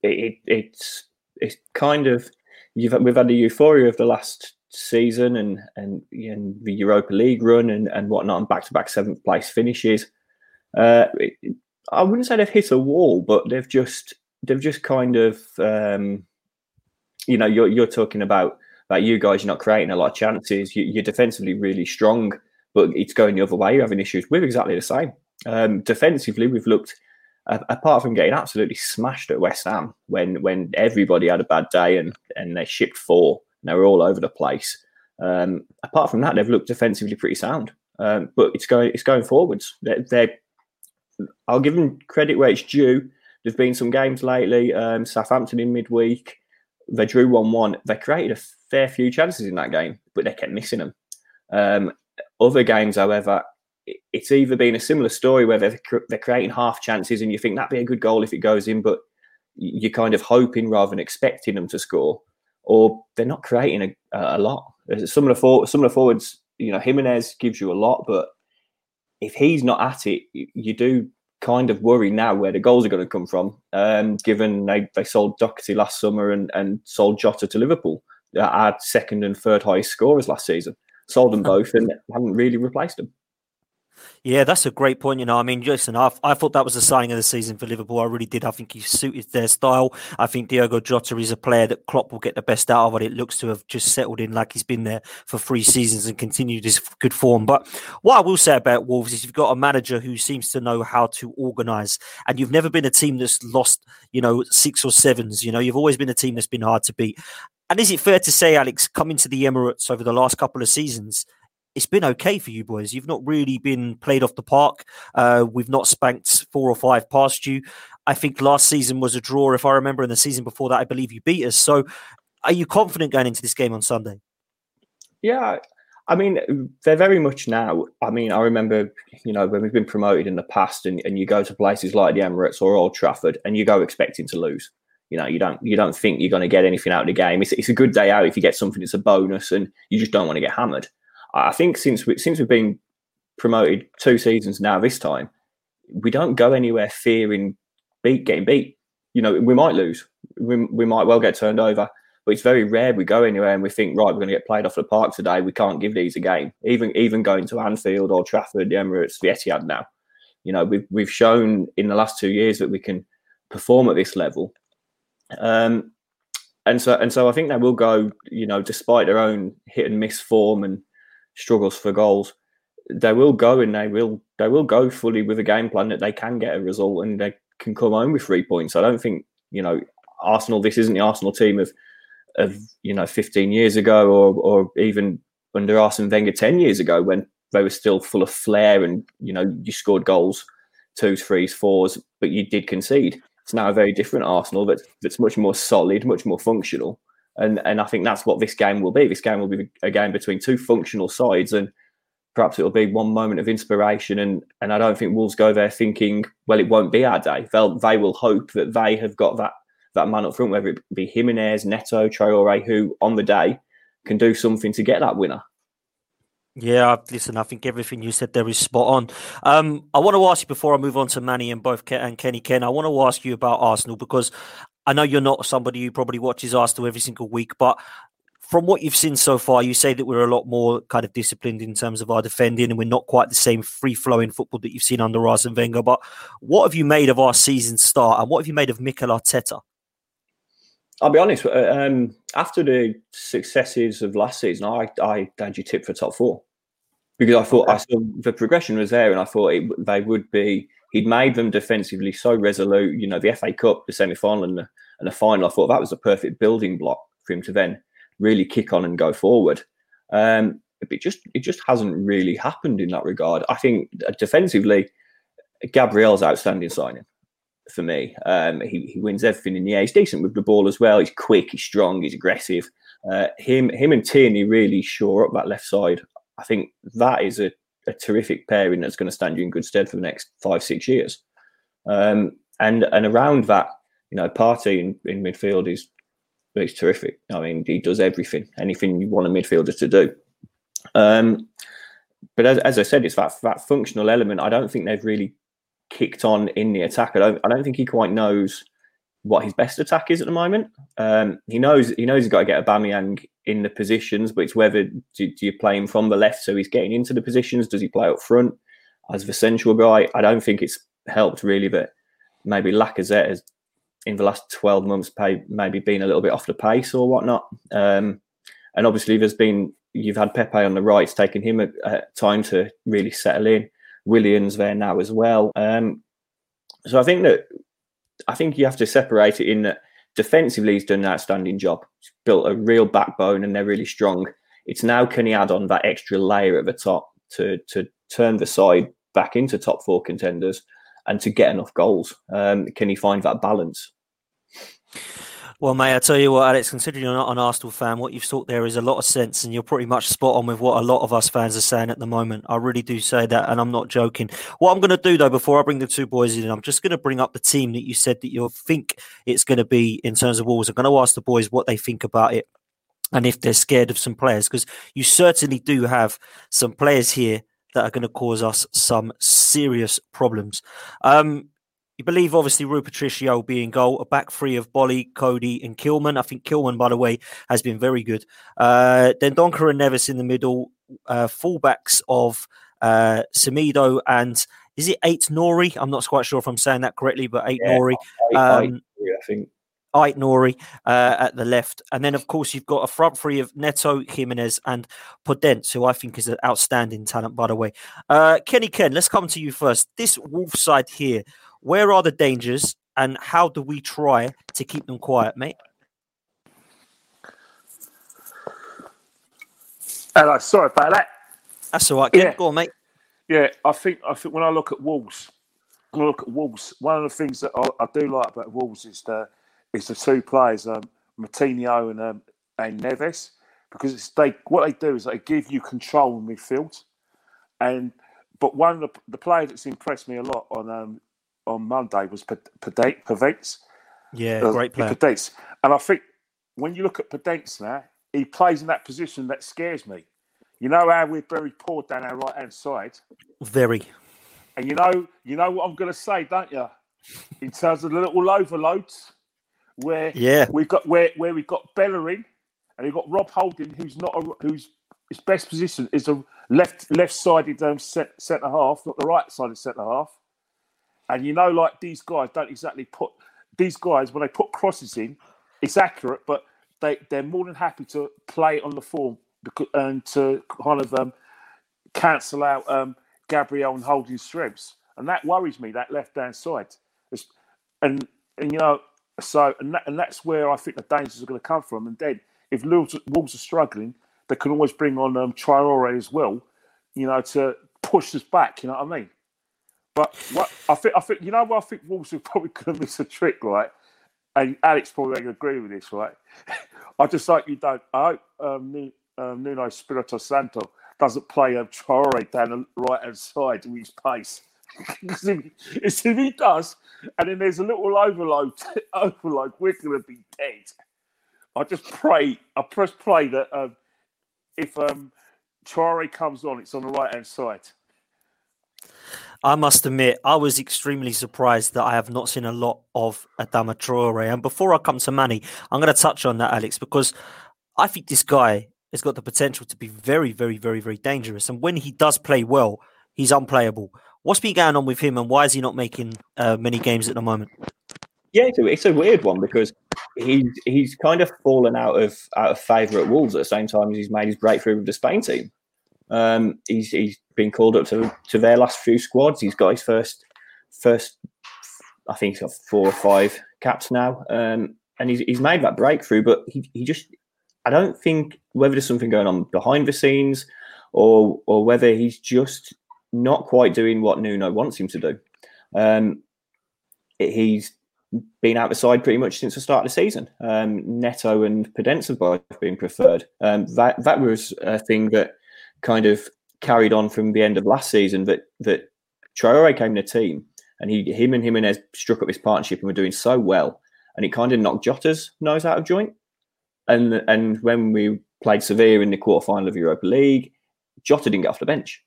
it, it, it's it's kind of you've we've had the euphoria of the last season and and, and the Europa League run and, and whatnot, and back to back seventh place finishes. Uh, it, I wouldn't say they've hit a wall, but they've just they've just kind of um, you know you're you're talking about about you guys. You're not creating a lot of chances. You, are defensively really strong, but it's going the other way. You're having issues. We're exactly the same. Um, defensively, we've looked apart from getting absolutely smashed at West Ham when when everybody had a bad day and and they shipped four and they were all over the place. Um, apart from that, they've looked defensively pretty sound. Um, but it's going it's going forwards. They're, they're, I'll give them credit where it's due. There's been some games lately. Um, Southampton in midweek, they drew one one. They created a fair few chances in that game, but they kept missing them. Um, other games, however, it's either been a similar story where they're, they're creating half chances and you think that'd be a good goal if it goes in, but you're kind of hoping rather than expecting them to score, or they're not creating a, a lot. Some of the for, some of the forwards, you know, Jimenez gives you a lot, but if he's not at it, you do kind of worry now where the goals are going to come from. Um, given they, they sold Doherty last summer and, and sold Jota to Liverpool, our second and third highest scorers last season, sold them both and haven't really replaced them. Yeah, that's a great point. You know, I mean, listen, I, I thought that was the signing of the season for Liverpool. I really did. I think he suited their style. I think Diogo Jota is a player that Klopp will get the best out of. It it looks to have just settled in like he's been there for three seasons and continued his good form. But what I will say about Wolves is you've got a manager who seems to know how to organise, and you've never been a team that's lost, you know, six or sevens. You know, you've always been a team that's been hard to beat. And is it fair to say, Alex, coming to the Emirates over the last couple of seasons, it's been okay for you boys. You've not really been played off the park. Uh, we've not spanked four or five past you. I think last season was a draw, if I remember, and the season before that, I believe you beat us. So, are you confident going into this game on Sunday? Yeah, I mean, they're very much now. I mean, I remember, you know, when we've been promoted in the past, and, and you go to places like the Emirates or Old Trafford, and you go expecting to lose. You know, you don't you don't think you're going to get anything out of the game. It's, it's a good day out if you get something. It's a bonus, and you just don't want to get hammered. I think since we, since we've been promoted two seasons now, this time we don't go anywhere fearing beat getting beat. You know, we might lose, we, we might well get turned over, but it's very rare we go anywhere and we think right, we're going to get played off the park today. We can't give these a game. Even even going to Anfield or Trafford, the Emirates, the Etihad now. You know, we've we've shown in the last two years that we can perform at this level. Um, and so and so I think they will go, you know, despite their own hit and miss form and struggles for goals, they will go and they will they will go fully with a game plan that they can get a result and they can come home with three points. I don't think you know Arsenal. This isn't the Arsenal team of of you know 15 years ago or or even under Arsene Wenger 10 years ago when they were still full of flair and you know you scored goals twos, threes, fours, but you did concede. It's now a very different Arsenal that's that's much more solid, much more functional. And and I think that's what this game will be. This game will be a game between two functional sides, and perhaps it'll be one moment of inspiration. And and I don't think Wolves go there thinking, well, it won't be our day. They'll they will hope that they have got that that man up front, whether it be Jimenez, Neto, Traore, who on the day can do something to get that winner. Yeah, listen, I think everything you said there is spot on. Um, I want to ask you before I move on to Manny and both Ken and Kenny Ken. I want to ask you about Arsenal because I know you're not somebody who probably watches Arsenal every single week, but from what you've seen so far, you say that we're a lot more kind of disciplined in terms of our defending, and we're not quite the same free flowing football that you've seen under Arsene Wenger. But what have you made of our season start, and what have you made of Mikel Arteta? I'll be honest. Uh, um, after the successes of last season, I I had you tip for top four because I thought I saw the progression was there, and I thought it, they would be he'd made them defensively so resolute. You know, the FA Cup, the semi final, and the, and the final. I thought that was a perfect building block for him to then really kick on and go forward. Um, it just it just hasn't really happened in that regard. I think defensively, Gabriel's outstanding signing for me. Um, he, he wins everything in the air. He's decent with the ball as well. He's quick. He's strong. He's aggressive. Uh, him him and Tierney really shore up that left side. I think that is a a terrific pairing that's going to stand you in good stead for the next five, six years. Um, and and around that, you know, Partey in, in midfield is is terrific. I mean, he does everything, anything you want a midfielder to do. Um, but as, as I said, it's that that functional element. I don't think they've really kicked on in the attack. I don't I don't think he quite knows what his best attack is at the moment. Um, he knows he knows he's got to get Aubameyang in the positions, but it's whether do, do, you play him from the left so he's getting into the positions? Does he play up front as the central guy? I don't think it's helped really that maybe Lacazette has in the last twelve months pay, maybe been a little bit off the pace or whatnot. Um, and obviously, there's been you've had Pepe on the right, it's taken him a, a time to really settle in. Willian's there now as well. Um, so I think that I think you have to separate it in that defensively he's done an outstanding job. He's built a real backbone and they're really strong. It's now can he add on that extra layer at the top to to turn the side back into top four contenders and to get enough goals? Um, can he find that balance? Well, mate, I tell you what, Alex, considering you're not an Arsenal fan, what you've thought there is a lot of sense, and you're pretty much spot on with what a lot of us fans are saying at the moment. I really do say that, and I'm not joking. What I'm going to do, though, before I bring the two boys in, I'm just going to bring up the team that you said that you think it's going to be in terms of Wolves. I'm going to ask the boys what they think about it and if they're scared of some players, because you certainly do have some players here that are going to cause us some serious problems. Um, you believe obviously Rui Patricio will be in goal, a back three of Boly, Coady, and Kilman. I think Kilman, by the way, has been very good. Uh, then Donker and Neves in the middle, uh, fullbacks of uh, Semedo and is it Eight Nori? I'm not quite sure if I'm saying that correctly, but eight yeah, Nori. Um, I think. Aït-Nouri uh, at the left. And then, of course, you've got a front three of Neto, Jimenez, and Podence, who I think is an outstanding talent, by the way. Uh, Kenny Ken, let's come to you first. This Wolf side here, where are the dangers and how do we try to keep them quiet, mate? Hello, sorry about that. That's all right. Ken. Yeah. Go on, mate. Yeah, I think I think when I look at Wolves, when I look at Wolves, one of the things that I, I do like about Wolves is the is the two players, um, Moutinho and um, and Neves, because it's they what they do is they give you control in midfield, and but one of the, the players that's impressed me a lot on um, on Monday was Podence. Yeah, uh, great player. Podence. And I think when you look at Podence now, he plays in that position that scares me. You know how we're very poor down our right hand side. Very. And you know, you know what I'm going to say, don't you? In terms of the little overloads, where yeah, we've got where where we've got Bellerin and we've got Rob Holding, who's not a, who's his best position is a left left sided um, centre half, not the right sided centre half. And you know, like these guys don't exactly put these guys when they put crosses in, it's accurate, but they they're more than happy to play on the form because, and to kind of um, cancel out um, Gabriel and holding strengths, and that worries me. That left hand side, and and you know, so and that, and that's where I think the dangers are going to come from. And then if Wolves, Wolves are struggling, they can always bring on um, Traore as well, you know, to push us back. You know what I mean? But what I think, I think you know what I think Wolves are probably going to miss a trick, right? And Alex probably going to agree with this, right? I just like you don't. I hope um, um, Nuno Espirito Santo doesn't play a Traore down the right hand side with his pace. Because if, if, he does, and then there's a little overload, overload, we're going to be dead. I just pray, I press play that um, if um, Traore comes on, it's on the right hand side. I must admit, I was extremely surprised that I have not seen a lot of Adama Traore. And before I come to Manny, I'm going to touch on that, Alex, because I think this guy has got the potential to be very, very, very, very dangerous. And when he does play well, he's unplayable. What's been going on with him, and why is he not making uh, many games at the moment? Yeah, it's a, it's a weird one because he's he's kind of fallen out of out of favour at Wolves at the same time as he's made his breakthrough with the Spain team. Um, he's he's been called up to, to their last few squads. He's got his first first, I think, he's got four or five caps now, um, and he's he's made that breakthrough. But he, he just, I don't think whether there's something going on behind the scenes, or or whether he's just not quite doing what Nuno wants him to do. Um, he's been out the side pretty much since the start of the season. Um, Neto and Podence have both been preferred. Um, that that was a thing that kind of carried on from the end of last season that that Traore came in the team and he him and Jimenez struck up this partnership and were doing so well and it kind of knocked Jota's nose out of joint. And and when we played Sevilla in the quarterfinal of Europa League, Jota didn't get off the bench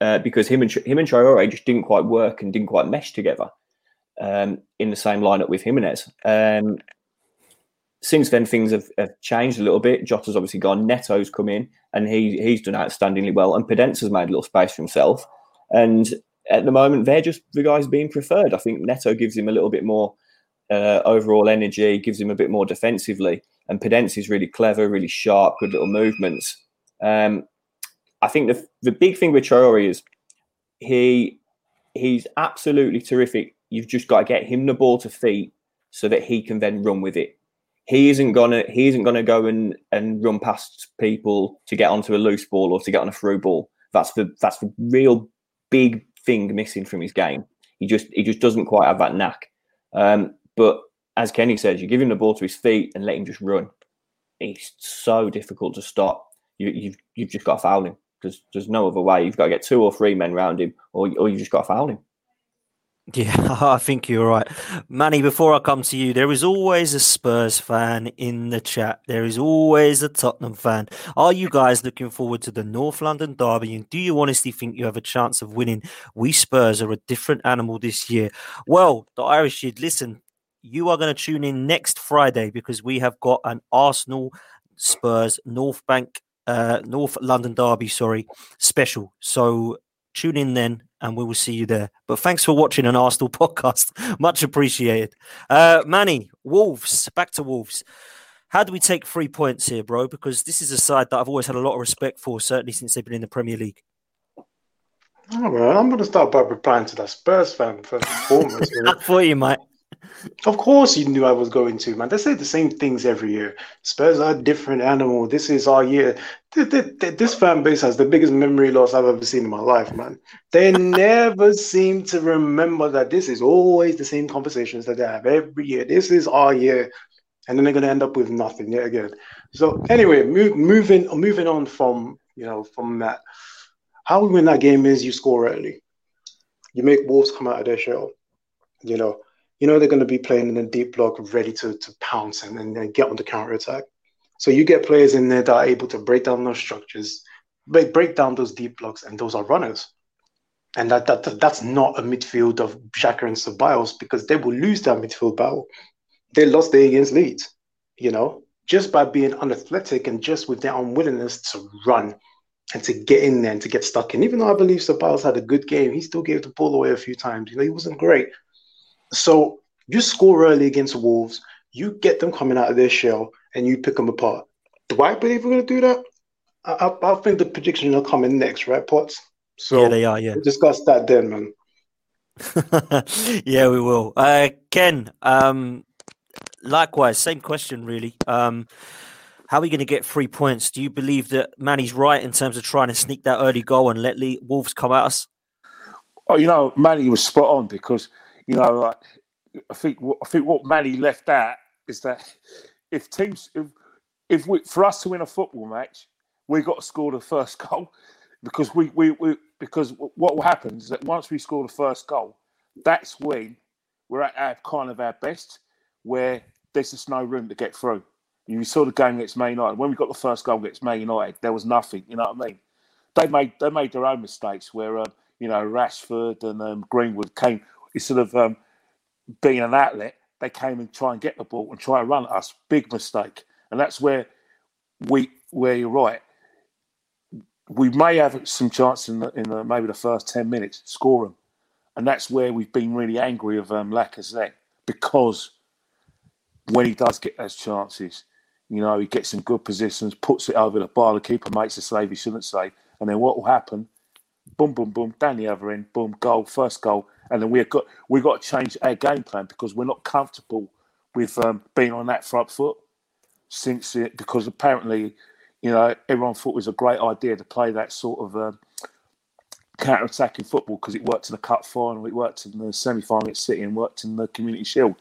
uh, because him and him and Traore just didn't quite work and didn't quite mesh together. um, in the same lineup with Jimenez. Um, since then, things have, have, changed a little bit. Jota's obviously gone. Neto's come in, and he he's done outstandingly well. And Podence's made a little space for himself. And at the moment, they're just the guys being preferred. I think Neto gives him a little bit more uh, overall energy, gives him a bit more defensively. And Podence is really clever, really sharp, good little movements. Um, I think the the big thing with Traore is he he's absolutely terrific. You've just got to get him the ball to feet so that he can then run with it. He isn't gonna he isn't gonna go and, and run past people to get onto a loose ball or to get on a through ball. That's the that's the real big thing missing from his game. He just he just doesn't quite have that knack. Um, but as Kenny says, you give him the ball to his feet and let him just run. It's so difficult to stop. You, you've, you've just got to foul him because there's no other way. You've got to get two or three men around him, or or you just got to foul him. Yeah, I think you're right. Manny, before I come to you, there is always a Spurs fan in the chat. There is always a Tottenham fan. Are you guys looking forward to the North London derby? And do you honestly think you have a chance of winning? We Spurs are a different animal this year. Well, the Irish should listen. You are going to tune in next Friday because we have got an Arsenal Spurs North Bank, uh, North London derby, sorry, special. So tune in then and we will see you there. But thanks for watching an Arsenal podcast. Much appreciated. Uh, Manny, Wolves, back to Wolves. How do we take three points here, bro? Because this is a side that I've always had a lot of respect for, certainly since they've been in the Premier League. All right, I'm going to start by replying to that Spurs fan first and foremost. I thought you might. Of course, you knew I was going to, man. They say the same things every year. Spurs are a different animal. This is our year. This fan base has the biggest memory loss I've ever seen in my life, man. They never seem to remember that this is always the same conversations that they have every year. This is our year, and then they're going to end up with nothing yet again. So anyway, move, moving moving on from you know from that. How we win that game is you score early. You make Wolves come out of their shell. You know you know they're going to be playing in a deep block, ready to, to pounce and, and, get on the counter attack. So you get players in there that are able to break down those structures, break, break down those deep blocks, and those are runners. And that, that that's not a midfield of Xhaka and Ceballos because they will lose that midfield battle. They lost there against Leeds, you know, just by being unathletic and just with their unwillingness to run and to get in there and to get stuck in. Even though I believe Ceballos had a good game, he still gave the ball away a few times. You know, he wasn't great. So you score early against Wolves, you get them coming out of their shell, and you pick them apart. Do I believe we're going to do that? I, I, I think the prediction will come in next, right, Potts? So yeah, they are. Yeah, we'll discuss that then, man. yeah, we will. Uh, Ken, um, likewise, same question, really. Um, how are we going to get three points? Do you believe that Manny's right in terms of trying to sneak that early goal and let Le- Wolves come at us? Oh, you know, Manny was spot on because you know, like, I think I think what Manny left out is that if teams if, if we for us to win a football match, we got to score the first goal because we, we, we because what will happen is that once we score the first goal, that's when we're at our kind of our best, where there's just no room to get through. You saw the game against Man United. When we got the first goal against Man United, there was nothing. You know what I mean? They made they made their own mistakes where um, you know Rashford and um, Greenwood came instead of um, being an outlet, they came and try and get the ball and try and run at us. Big mistake, and that's where we where you're right. We may have some chance in the, in the, maybe the first ten minutes score them, and that's where we've been really angry of um, Lacazette because when he does get those chances, you know he gets in good positions, puts it over the bar, the keeper makes a save he shouldn't save, and then what will happen? Boom, boom, boom, down the other end, boom, goal, first goal, and then we've got we got to change our game plan because we're not comfortable with um, being on that front foot since it because apparently you know everyone thought it was a great idea to play that sort of um, counter-attacking football because it worked in the cup final, it worked in the semi-final at City, and worked in the Community Shield.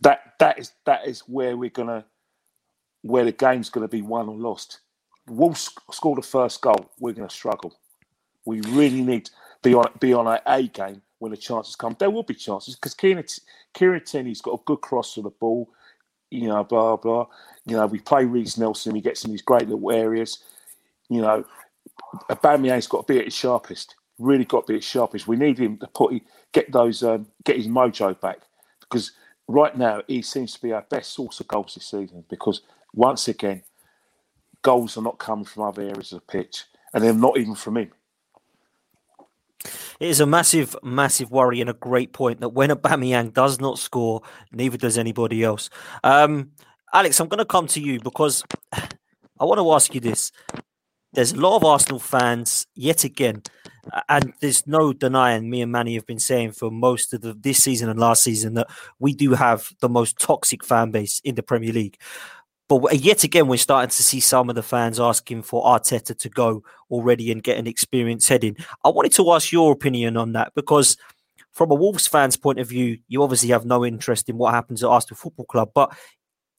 That that is that is where we're gonna where the game's gonna be won or lost. Wolves score the first goal, we're gonna struggle. We really need to be on be on our A game when the chances come. There will be chances because Kieran, Kieran Tierney's got a good cross to the ball, you know, blah, blah. You know, we play Reiss Nelson, he gets in these great little areas. You know, Aubameyang's got to be at his sharpest. really got to be at his sharpest. We need him to put get those um, get his mojo back because right now he seems to be our best source of goals this season. Because once again, goals are not coming from other areas of the pitch, and they're not even from him. It is a massive, massive worry and a great point that when Aubameyang does not score, neither does anybody else. Um, Alex, I'm going to come to you because I want to ask you this. There's a lot of Arsenal fans, yet again, and there's no denying me and Manny have been saying for most of the, this season and last season that we do have the most toxic fan base in the Premier League. But yet again, we're starting to see some of the fans asking for Arteta to go already and get an experience heading. I wanted to ask your opinion on that because, from a Wolves fan's point of view, you obviously have no interest in what happens at Arsenal Football Club. But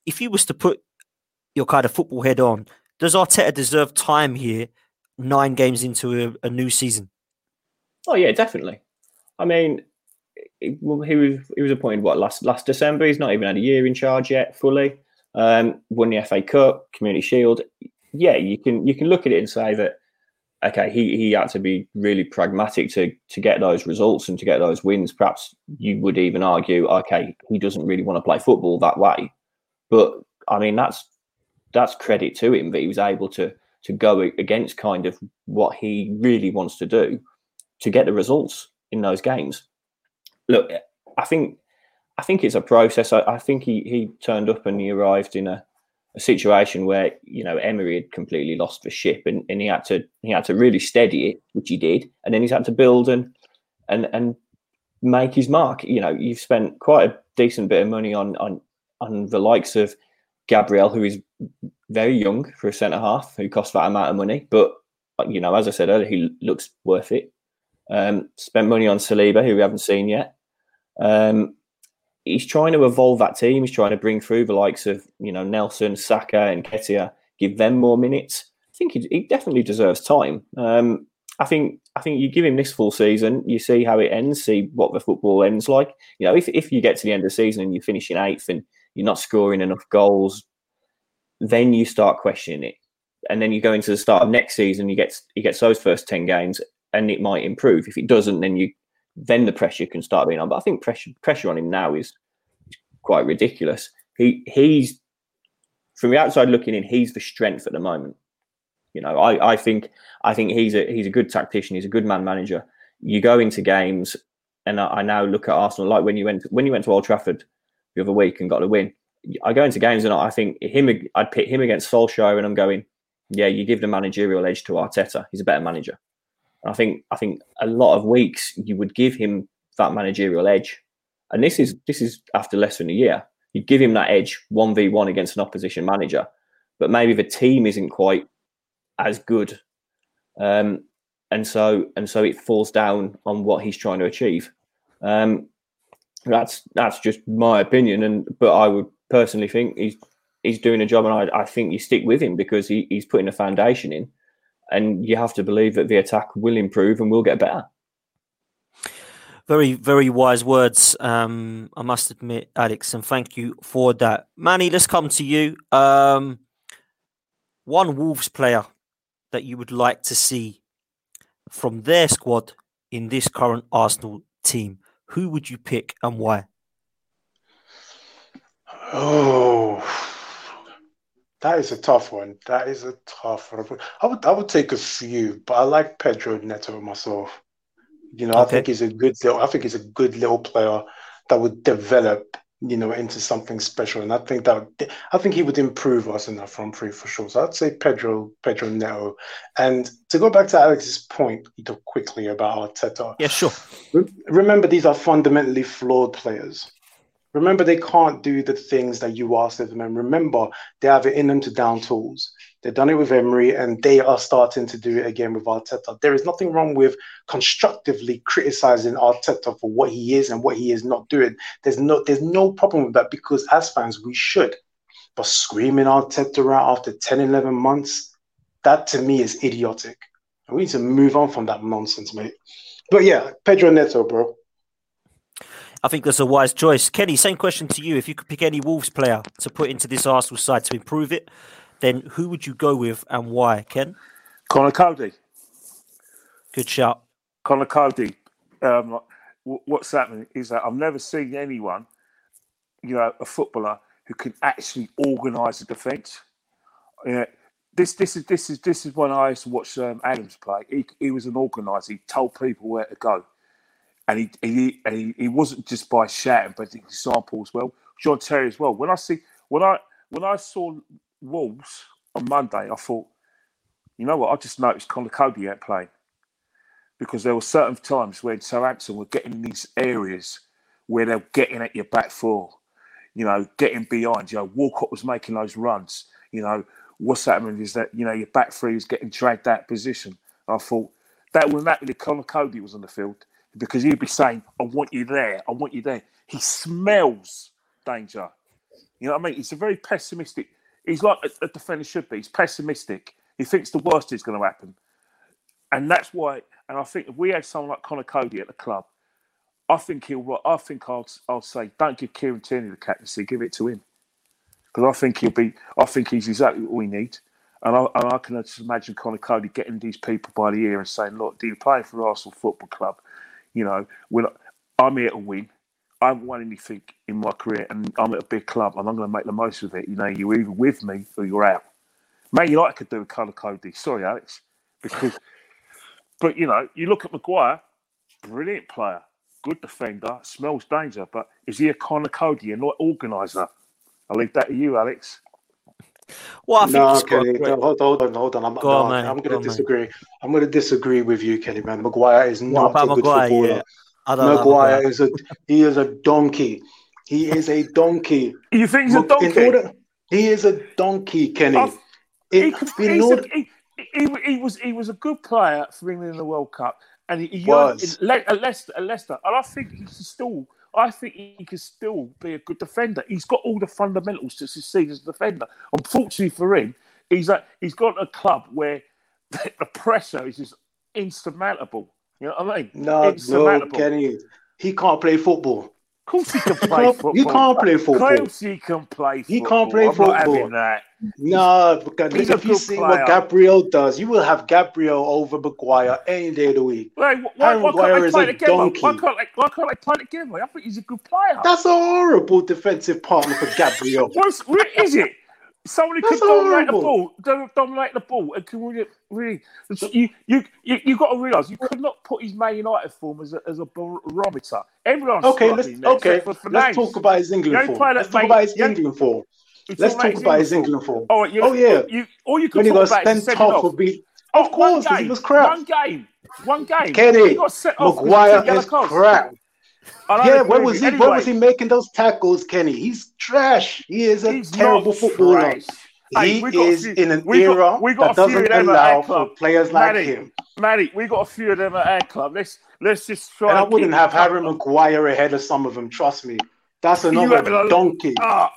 if you was to put your kind of football head on, does Arteta deserve time here, nine games into a, a new season? Oh yeah, definitely. I mean, he was he was appointed what last last December. He's not even had a year in charge yet fully. Um, won the FA Cup, Community Shield. Yeah, you can you can look at it and say that okay, he he had to be really pragmatic to to get those results and to get those wins. Perhaps you would even argue, okay, he doesn't really want to play football that way. But I mean, that's that's credit to him that he was able to to go against kind of what he really wants to do to get the results in those games. Look, I think I think it's a process. I, I think he he turned up and he arrived in a, a, situation where you know Emery had completely lost the ship and, and he had to he had to really steady it, which he did, and then he's had to build and and and make his mark. You know, you've spent quite a decent bit of money on on on the likes of Gabriel, who is very young for a centre half, who costs that amount of money, but you know, as I said earlier, he looks worth it. Um, spent money on Saliba, who we haven't seen yet. Um, he's trying to evolve that team. He's trying to bring through the likes of you know Nelson, Saka, and Nketiah, give them more minutes. I think he, he definitely deserves time. Um, I think I think you give him this full season, you see how it ends, see what the football ends like. You know, if if you get to the end of the season and you finish in eighth and you're not scoring enough goals, then you start questioning it. And then you go into the start of next season, you get he gets those first ten games, and it might improve. If it doesn't, then you then the pressure can start being on. But I think pressure pressure on him now is quite ridiculous. He he's from the outside looking in, he's the strength at the moment. You know, I, I think I think he's a he's a good tactician. He's a good man manager. You go into games, and I, I now look at Arsenal like when you went when you went to Old Trafford the other week and got a win. I go into games and I think him I'd pit him against Solskjaer, and I'm going, yeah, you give the managerial edge to Arteta. He's a better manager. And I think I think a lot of weeks you would give him that managerial edge. And this is this is after less than a year. You'd give him that edge one v one against an opposition manager, but maybe the team isn't quite as good, um, and so and so it falls down on what he's trying to achieve. Um, that's that's just my opinion, and but I would personally think he's he's doing a job, and I, I think you stick with him because he, he's putting a foundation in and you have to believe that the attack will improve and will get better. Very, very wise words. Um, I must admit, Alex, and thank you for that. Manny, let's come to you. Um, one Wolves player that you would like to see from their squad in this current Arsenal team. Who would you pick and why? Oh, that is a tough one. That is a tough one. I would I would take a few, but I like Pedro Neto myself. You know, okay. I think he's a good little. I think he's a good little player that would develop, you know, into something special. And I think that I think he would improve us in that front three for sure. So I'd say Pedro Pedro Neto. And to go back to Alex's point, you know, quickly about Arteta. Yeah, sure. Remember, these are fundamentally flawed players. Remember, they can't do the things that you asked of them. And remember, they have it in them to down tools. They've done it with Emery, and they are starting to do it again with Arteta. There is nothing wrong with constructively criticizing Arteta for what he is and what he is not doing. There's no, there's no problem with that because as fans, we should. But screaming Arteta out after 10, 11 months, that to me is idiotic. we need to move on from that nonsense, mate. But yeah, Pedro Neto, bro. I think that's a wise choice. Kenny, same question to you. If you could pick any Wolves player to put into this Arsenal side to improve it, then who would you go with and why, Ken? Conor Coady. Good shout. Conor Coady, um, what's happening is that I've never seen anyone, you know, a footballer who can actually organise a defence. Yeah, this this is this is this is when I used to watch um, Adams play. He, he was an organizer. He told people where to go, and he he, he he wasn't just by shouting, but example as well. John Terry as well. When I see when I when I saw Wolves on Monday, I thought, you know what? I just noticed Conor Coady ain't playing because there were certain times when Southampton were getting in these areas where they're getting at your back four, you know, getting behind. You know, Walcott was making those runs. You know, what's happening is that you know your back three is getting dragged out position. I thought that would not be Conor Coady was on the field because he'd be saying, "I want you there, I want you there." He smells danger. You know what I mean? He's a very pessimistic. He's like a, a defender should be. He's pessimistic. He thinks the worst is going to happen, and that's why. And I think if we had someone like Conor Coady at the club, I think he'll. I think I'll. I'll say, don't give Kieran Tierney the captaincy. Give it to him because I think he'll be. I think he's exactly what we need. And I, and I can just imagine Conor Coady getting these people by the ear and saying, "Look, do you play for Arsenal Football Club? You know, I'm here to win. I haven't won anything in my career, and I'm at a big club, and I'm going to make the most of it. You know, you're either with me or you're out. Man United could do with Conor Coady. Sorry, Alex, because, but you know, you look at Maguire, brilliant player, good defender, smells danger, but is he a Conor Coady, a not organizer? I'll leave that to you, Alex. Well, I think no, Kenny, no, hold, hold, on, hold on. I'm, no, on, I'm going to disagree. Man. I'm going to disagree with you, Kenny. Man, Maguire is not a good Maguire, footballer. Yeah. Maguire like is a he is a donkey. He is a donkey. You think he's a donkey? Order, he is a donkey, Kenny. It, he, he, order, a, he, he, he, was he was a good player for England in the World Cup, and he, he was at Leicester, at Leicester, and I think he's still I think he can still be a good defender. He's got all the fundamentals to succeed as a defender. Unfortunately for him, he's a, he's got a club where the pressure is just insurmountable. You know what I mean? No, no, Kenny, he can't play football. Of course he can play football. He can't play football. Of course he can play football. He can't play football. I'm football. that. No, because He's if you see player. what Gabriel does, you will have Gabriel over Maguire any day of the week. Wait, why, why, why can't they play? Donkey. Why can't, why can't they play together? I think he's a good player. That's a horrible defensive partner for Gabriel. What's, is it? Someone who can dominate the ball, dominate the ball, and can really, really you, you, you, you got to realise you could not put his Man United form as a, as a barometer. Everyone's okay. Let's okay. Let's talk about his England form. Let's talk about his England form. Let's talk about his England form. Oh, you, oh yeah. You, all you can when talk about is sent off. Be, of oh, course, he was crap. One game. One game. Kenny, Maguire is crap. Yeah, where was he? Anyway, where was he making those tackles, Kenny? He's trash. He is a terrible footballer. Trash. He is few, in an we era got, we got that doesn't allow for players like him. Matty, we got a few of them at Air Club. Let's let's just try. And I wouldn't have Harry Maguire ahead of some of them. Trust me. That's another donkey. Uh,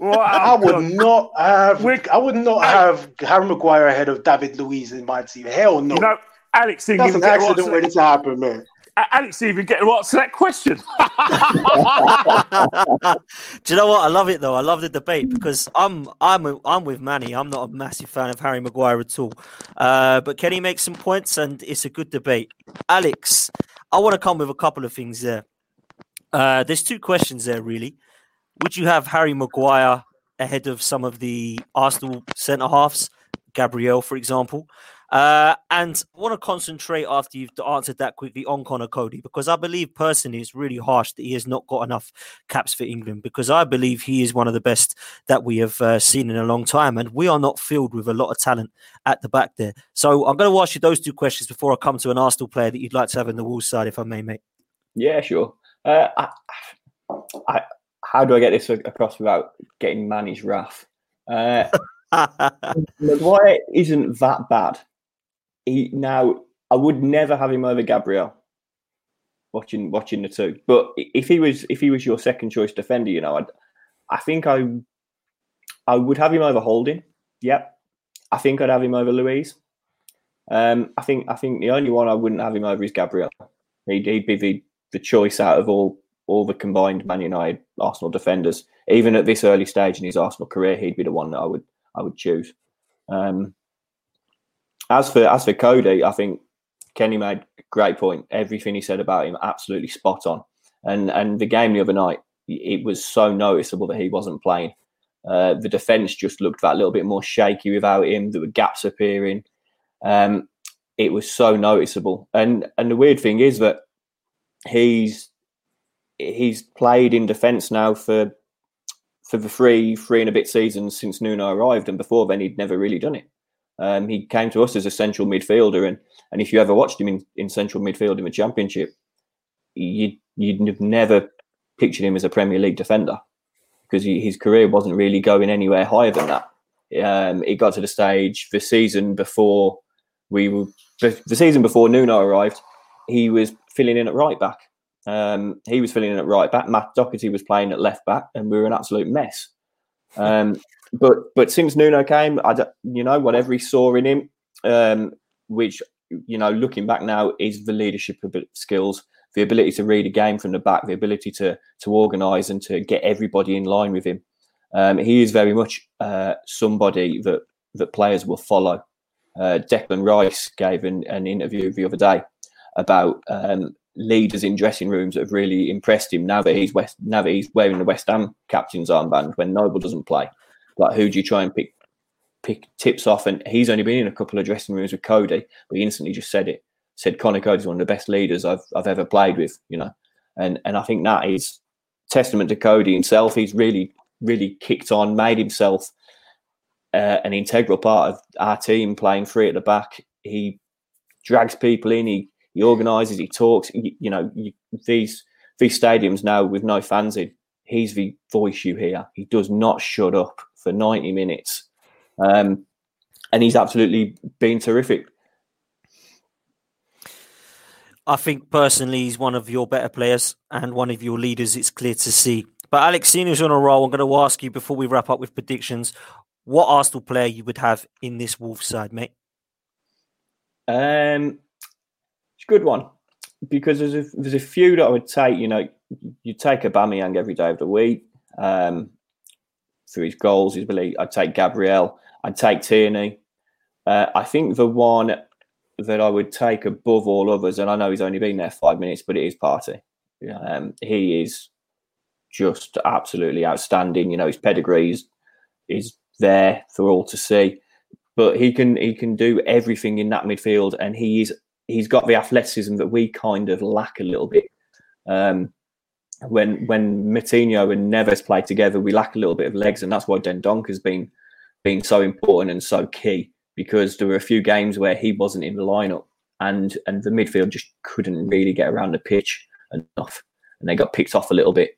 I would not have. We're, I would not have Harry Maguire ahead of David Luiz in my team. Hell no. You know, Alex, that's an accident waiting to happen, man. Alex even getting to answer that question. Do you know what? I love it though. I love the debate because I'm I'm I'm with Manny. I'm not a massive fan of Harry Maguire at all. Uh, but Kenny makes some points, and it's a good debate. Alex, I want to come with a couple of things there. Uh, there's two questions there, really. Would you have Harry Maguire ahead of some of the Arsenal centre halves, Gabriel, for example? Uh, and I want to concentrate after you've answered that quickly on Conor Coady because I believe personally it's really harsh that he has not got enough caps for England because I believe he is one of the best that we have uh, seen in a long time and we are not filled with a lot of talent at the back there. So I'm going to ask you those two questions before I come to an Arsenal player that you'd like to have in the Wolves side, if I may, mate. Yeah, sure. Uh, I, I, how do I get this across without getting Manny's wrath? Uh, Maguire isn't that bad he now I would never have him over Gabriel. Watching watching the two, but if he was if he was your second choice defender, you know, I'd, I think I I would have him over Holding. Yep, I think I'd have him over Luiz. Um, I think I think the only one I wouldn't have him over is Gabriel. He'd, he'd be the, the choice out of all all the combined Man United Arsenal defenders. Even at this early stage in his Arsenal career, he'd be the one that I would I would choose. Um, as for as for Coady, I think Kenny made a great point. Everything he said about him, absolutely spot on. And and the game the other night, it was so noticeable that he wasn't playing. Uh, the defense just looked that little bit more shaky without him. There were gaps appearing. Um, it was so noticeable. And and the weird thing is that he's he's played in defence now for for the three three and a bit seasons since Nuno arrived, and before then he'd never really done it. Um, he came to us as a central midfielder, and and if you ever watched him in, in central midfield in the Championship, you'd you'd have never pictured him as a Premier League defender because he, his career wasn't really going anywhere higher than that. Um, it got to the stage the season before we were the, season before Nuno arrived, he was filling in at right back. Um, he was filling in at right back. Matt Doherty was playing at left back, and we were an absolute mess. Um, but but since Nuno came, I you know whatever he saw in him, um, which you know looking back now is the leadership skills, the ability to read a game from the back, the ability to to organise and to get everybody in line with him. Um, he is very much uh, somebody that that players will follow. Uh, Declan Rice gave an, an, interview the other day about um, leaders in dressing rooms that have really impressed him now that he's West, now that he's wearing the West Ham captain's armband when Noble doesn't play. Like who do you try and pick pick tips off? And he's only been in a couple of dressing rooms with Coady, but he instantly just said it. Said Conor Coady's one of the best leaders I've I've ever played with, you know. And and I think that is testament to Coady himself. He's really really kicked on, made himself uh, an integral part of our team, playing free at the back. He drags people in. He he organises. He talks. He, you know you, these these stadiums now with no fans in. He's the voice you hear. He does not shut up for ninety minutes, um, and he's absolutely been terrific. I think personally he's one of your better players and one of your leaders. It's clear to see. But Alex, seeing on a roll, I'm going to ask you before we wrap up with predictions, what Arsenal player you would have in this Wolves side, mate? Um, it's a good one because there's a, there's a few that I would take. You know, you take Aubameyang every day of the week um, for his goals, his belief. I'd take Gabriel. I'd take Tierney. Uh, I think the one that I would take above all others, and I know he's only been there five minutes, but it is Partey. Um, he is just absolutely outstanding. You know, his pedigree is, is there for all to see. But he can he can do everything in that midfield, and he is he's got the athleticism that we kind of lack a little bit. Um, when when Moutinho and Neves play together, we lack a little bit of legs, and that's why Dendoncker has been been so important and so key because there were a few games where he wasn't in the lineup, and and the midfield just couldn't really get around the pitch enough, and they got picked off a little bit.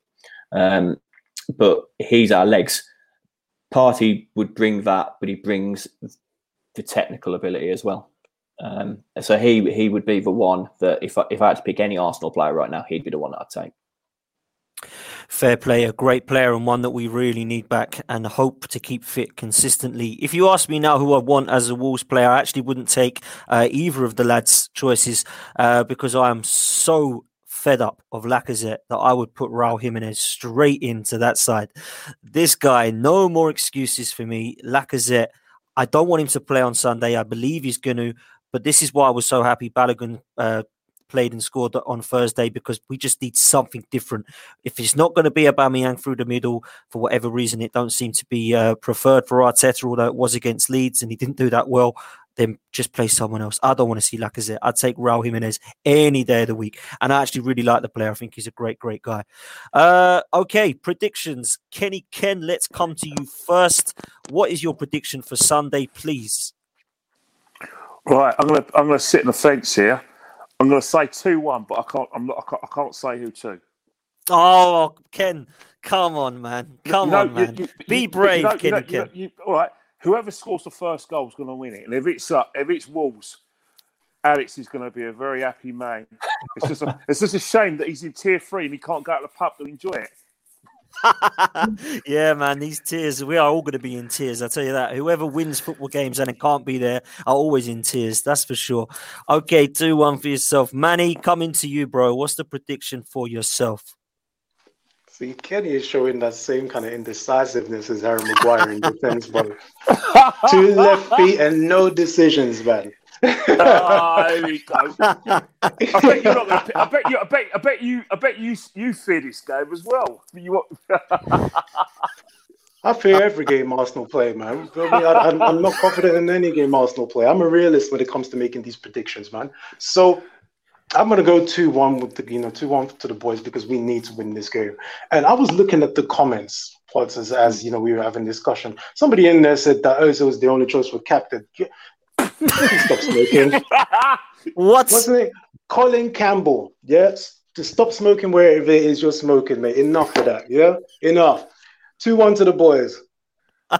Um, but he's our legs. Partey would bring that, but he brings the technical ability as well. Um, so he he would be the one that if I, if I had to pick any Arsenal player right now, he'd be the one that I'd take. Fair player, great player, and one that we really need back and hope to keep fit consistently. If you ask me now who I want as a Wolves player, I actually wouldn't take uh, either of the lads' choices uh, because I am so fed up of Lacazette that I would put Raul Jimenez straight into that side. This guy, no more excuses for me. Lacazette, I don't want him to play on Sunday. I believe he's going to, but this is why I was so happy Balogun uh, played and scored on Thursday because we just need something different. If it's not going to be a Aubameyang through the middle for whatever reason, it don't seem to be uh, preferred for Arteta, although it was against Leeds and he didn't do that well then just play someone else. I don't want to see Lacazette. I'd take Raul Jimenez any day of the week. And I actually really like the player. I think he's a great, great guy. Uh, okay, predictions. Kenny Ken, let's come to you first. What is your prediction for Sunday, please? Right, I'm gonna I'm gonna sit in the fence here. I'm gonna say two one, but I can't I'm not I can't, I can't say who to. Oh, Ken, come on, man, come on, man, you, you, Be brave, you Kenny Ken. all right, whoever scores the first goal is going to win it. And if it's uh, if it's Wolves, Alex is going to be a very happy man. It's just a, it's just a shame that he's in tier three and he can't go out to the pub to enjoy it. yeah, man, these tears, we are all going to be in tears. I tell you that. Whoever wins football games and it can't be there are always in tears. That's for sure. Okay, do one for yourself. Manny, coming to you, bro. What's the prediction for yourself? See, Kenny is showing that same kind of indecisiveness as Harry Maguire in defense, but two left feet and no decisions, man. Oh, here we go. I bet you're not gonna, I bet you. I bet. I bet you. I bet you. You fear this game as well. You. I fear every game Arsenal play, man. I am not confident in any game Arsenal play. I'm a realist when it comes to making these predictions, man. So I'm gonna go two one with the you know two one to the boys because we need to win this game. And I was looking at the comments as, as you know we were having discussion. Somebody in there said that Ozil was the only choice for captain. Stop smoking. what? Wasn't it Colin Campbell? Yes, to stop smoking wherever it is you're smoking, mate. Enough of that. Yeah, enough. Two one to the boys.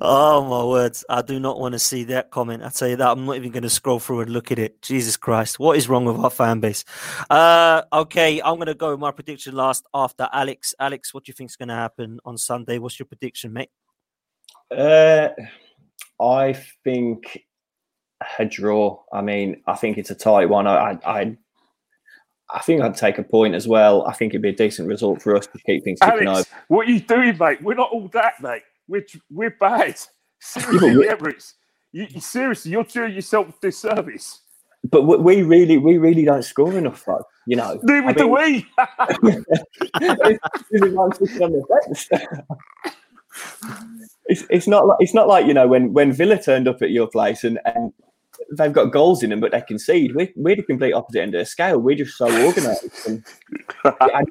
oh my words! I do not want to see that comment. I tell you that I'm not even going to scroll through and look at it. Jesus Christ, what is wrong with our fan base? Uh, okay, I'm going to go with my prediction last after Alex. Alex, what do you think is going to happen on Sunday? What's your prediction, mate? Uh, I think a draw. I mean, I think it's a tight one. I, I, I think I'd take a point as well. I think it'd be a decent result for us to keep things ticking Alex, over. What are you doing, mate? We're not all that, mate. We're we're bad. Seriously, yeah, Emirates. You, you, seriously, you're doing yourself a disservice. But we really, we really don't score enough, though. You know, neither do we. it's, it's not like it's not like you know when when Villa turned up at your place and and they've got goals in them, but they concede. We're, we're the complete opposite end of the scale. We're just so organised. I, I,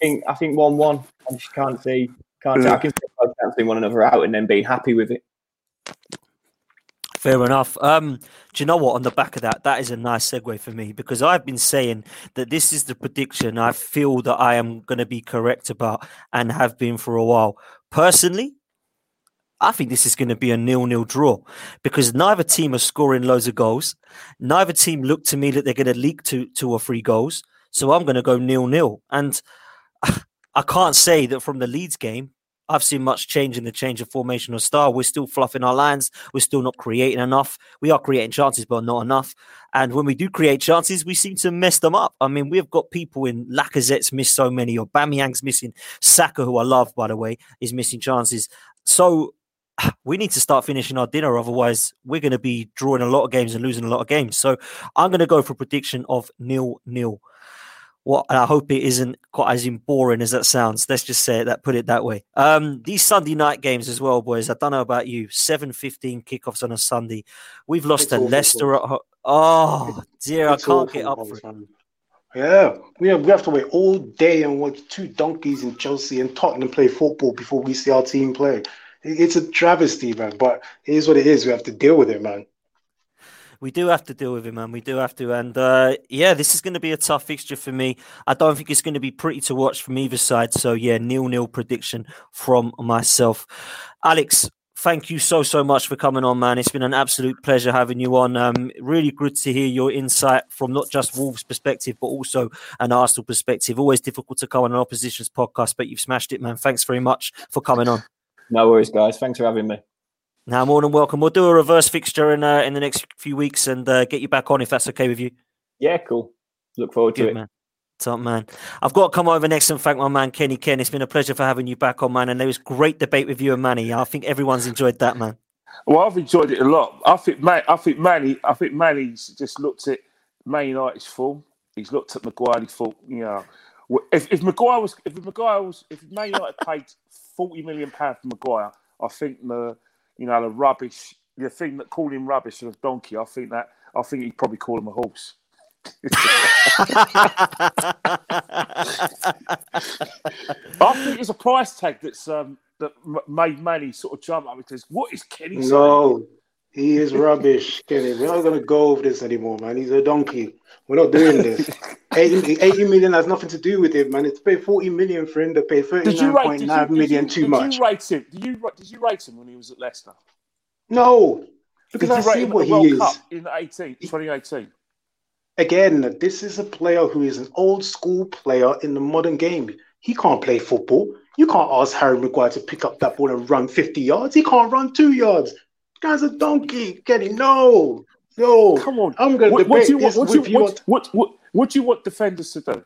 think I think one one. I just can't see can't see. I can see both cancelling one another out and then being happy with it. Fair enough. Um, do you know what? On the back of that, that is a nice segue for me because I've been saying that this is the prediction I feel that I am going to be correct about and have been for a while. Personally, I think this is going to be a nil-nil draw because neither team are scoring loads of goals. Neither team look to me that they're going to leak two, two or three goals. So I'm going to go nil-nil. And I can't say that from the Leeds game, I've seen much change in the change of formation or style. We're still fluffing our lines. We're still not creating enough. We are creating chances, but not enough. And when we do create chances, we seem to mess them up. I mean, we've got people in Lacazette's missed so many, or Bamiyang's missing. Saka, who I love, by the way, is missing chances. So we need to start finishing our dinner. Otherwise, we're going to be drawing a lot of games and losing a lot of games. So I'm going to go for a prediction of nil nil. What I hope it isn't quite as boring as that sounds. Let's just say it, that put it that way. Um, these Sunday night games as well, boys. I don't know about you. Seven fifteen kickoffs on a Sunday. We've lost it's to Leicester at home. Oh dear, it's I can't get up for it. Yeah, we have, we have to wait all day and watch two donkeys in Chelsea and Tottenham play football before we see our team play. It's a travesty, man. But it is what it is. We have to deal with it, man. We do have to deal with him, man. We do have to. And uh, yeah, this is going to be a tough fixture for me. I don't think it's going to be pretty to watch from either side. So yeah, nil nil prediction from myself. Alex, thank you so so much for coming on, man. It's been an absolute pleasure having you on. Um, really good to hear your insight from not just Wolves' perspective, but also an Arsenal perspective. Always difficult to come on an opposition's podcast, but you've smashed it, man. Thanks very much for coming on. No worries, guys. Thanks for having me. Now, more than welcome. We'll do a reverse fixture in uh, in the next few weeks and uh, get you back on if that's okay with you. Yeah, cool. Look forward Good, to it. Man. Top man. I've got to come over next and thank my man Kenny Ken. It's been a pleasure for having you back on, man. And there was great debate with you and Manny. I think everyone's enjoyed that, man. Well, I've enjoyed it a lot. I think Man, I think Manny, I think Manny's just looked at Man United's form. He's looked at Maguire. He thought, you know, if, if Maguire was, if Maguire was, if Man United paid forty million pounds for Maguire, I think the you know the rubbish, the thing that called him rubbish was donkey. I think that I think he'd probably call him a horse. I think there's a price tag that's um, that made Manny sort of jump up because what is Kenny saying? He is rubbish, Kenny. We're not going to go over this anymore, man. He's a donkey. We're not doing this. 80, 80 million has nothing to do with it, man. It's pay 40 million for him to pay 39.9 million too did much. Did you write him? Did you, write did you rate him when he was at Leicester? No, because I see what he is. Cup in 18, 2018. Again, this is a player who is an old school player in the modern game. He can't play football. You can't ask Harry Maguire to pick up that ball and run 50 yards. He can't run two yards guy's a donkey. Kenny, no, no. Come on. I'm going to debate what do you, this what, with you. What, what, what, what, do you want defenders to do?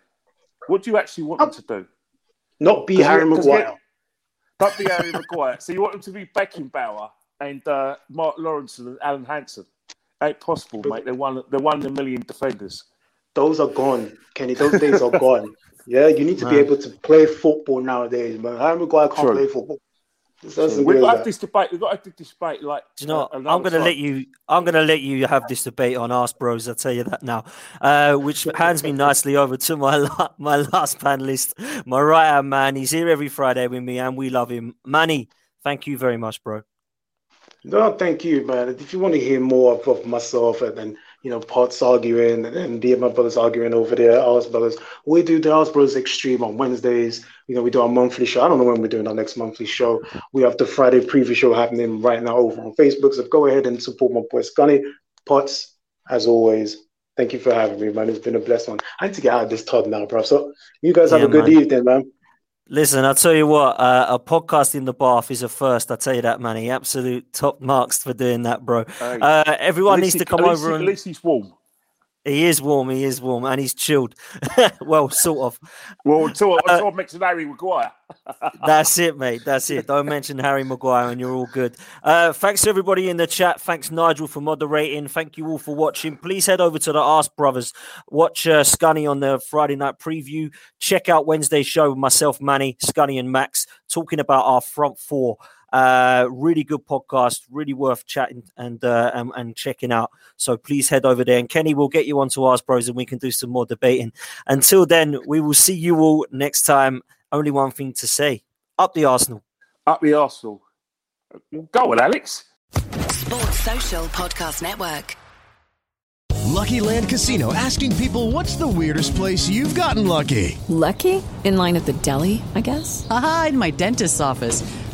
What do you actually want them to do? Not be Harry Maguire. Not be Harry Maguire. So you want them to be Beckenbauer and uh, Mark Lawrenson and Alan Hansen. Ain't possible, mate. They're one. They're one in a million defenders. Those are gone, Kenny. Those days are gone. Yeah, you need to be able to play football nowadays, man. Harry Maguire can't True. play football. This doesn't We've got to that. have this debate. We've got to have this debate. Like, Do you know, what? uh, I'm going to let you. I'm going to let you have this debate on Ask Bros. I'll tell you that now. Uh, which hands me nicely over to my la- my last panelist, my right hand man. He's here every Friday with me, and we love him. Manny, thank you very much, bro. No, thank you, man. If you want to hear more of, of myself and then, you know, Potts arguing and then the my brothers arguing over there, Ours Brothers, we do the Ours Brothers Extreme on Wednesdays. You know, we do our monthly show. I don't know when we're doing our next monthly show. We have the Friday preview show happening right now over on Facebook. So go ahead and support my boy Scunny. Potts, as always, thank you for having me, man. It's been a blessed one. I need to get out of this tub now, bro. So you guys have Yeah, a good man. evening, man. Listen, I'll tell you what, uh, a podcast in the bath is a first. I'll tell you that, Manny. Absolute top marks for doing that, bro. Uh, everyone needs least to come over he- and. At least he's warm. He is warm. He is warm, and he's chilled. well, sort of. Well, until, Uh, until I Harry Maguire. That's it, mate. That's it. Don't mention Harry Maguire, and you're all good. Uh, thanks to everybody in the chat. Thanks, Nigel, for moderating. Thank you all for watching. Please head over to the Ask Brothers. Watch uh, Scunny on the Friday night preview. Check out Wednesday's show with myself, Manny, Scunny, and Max, talking about our front four. Uh, really good podcast, really worth chatting and, uh, and and checking out. So please head over there, and Kenny we'll get you onto Ask Bros, and we can do some more debating. Until then, we will see you all next time. Only one thing to say: up the Arsenal. Up the Arsenal. Go on, Alex. Sports Social Podcast Network. Lucky Land Casino asking people what's the weirdest place you've gotten lucky? Lucky? In line at the deli, I guess? Aha, in my dentist's office.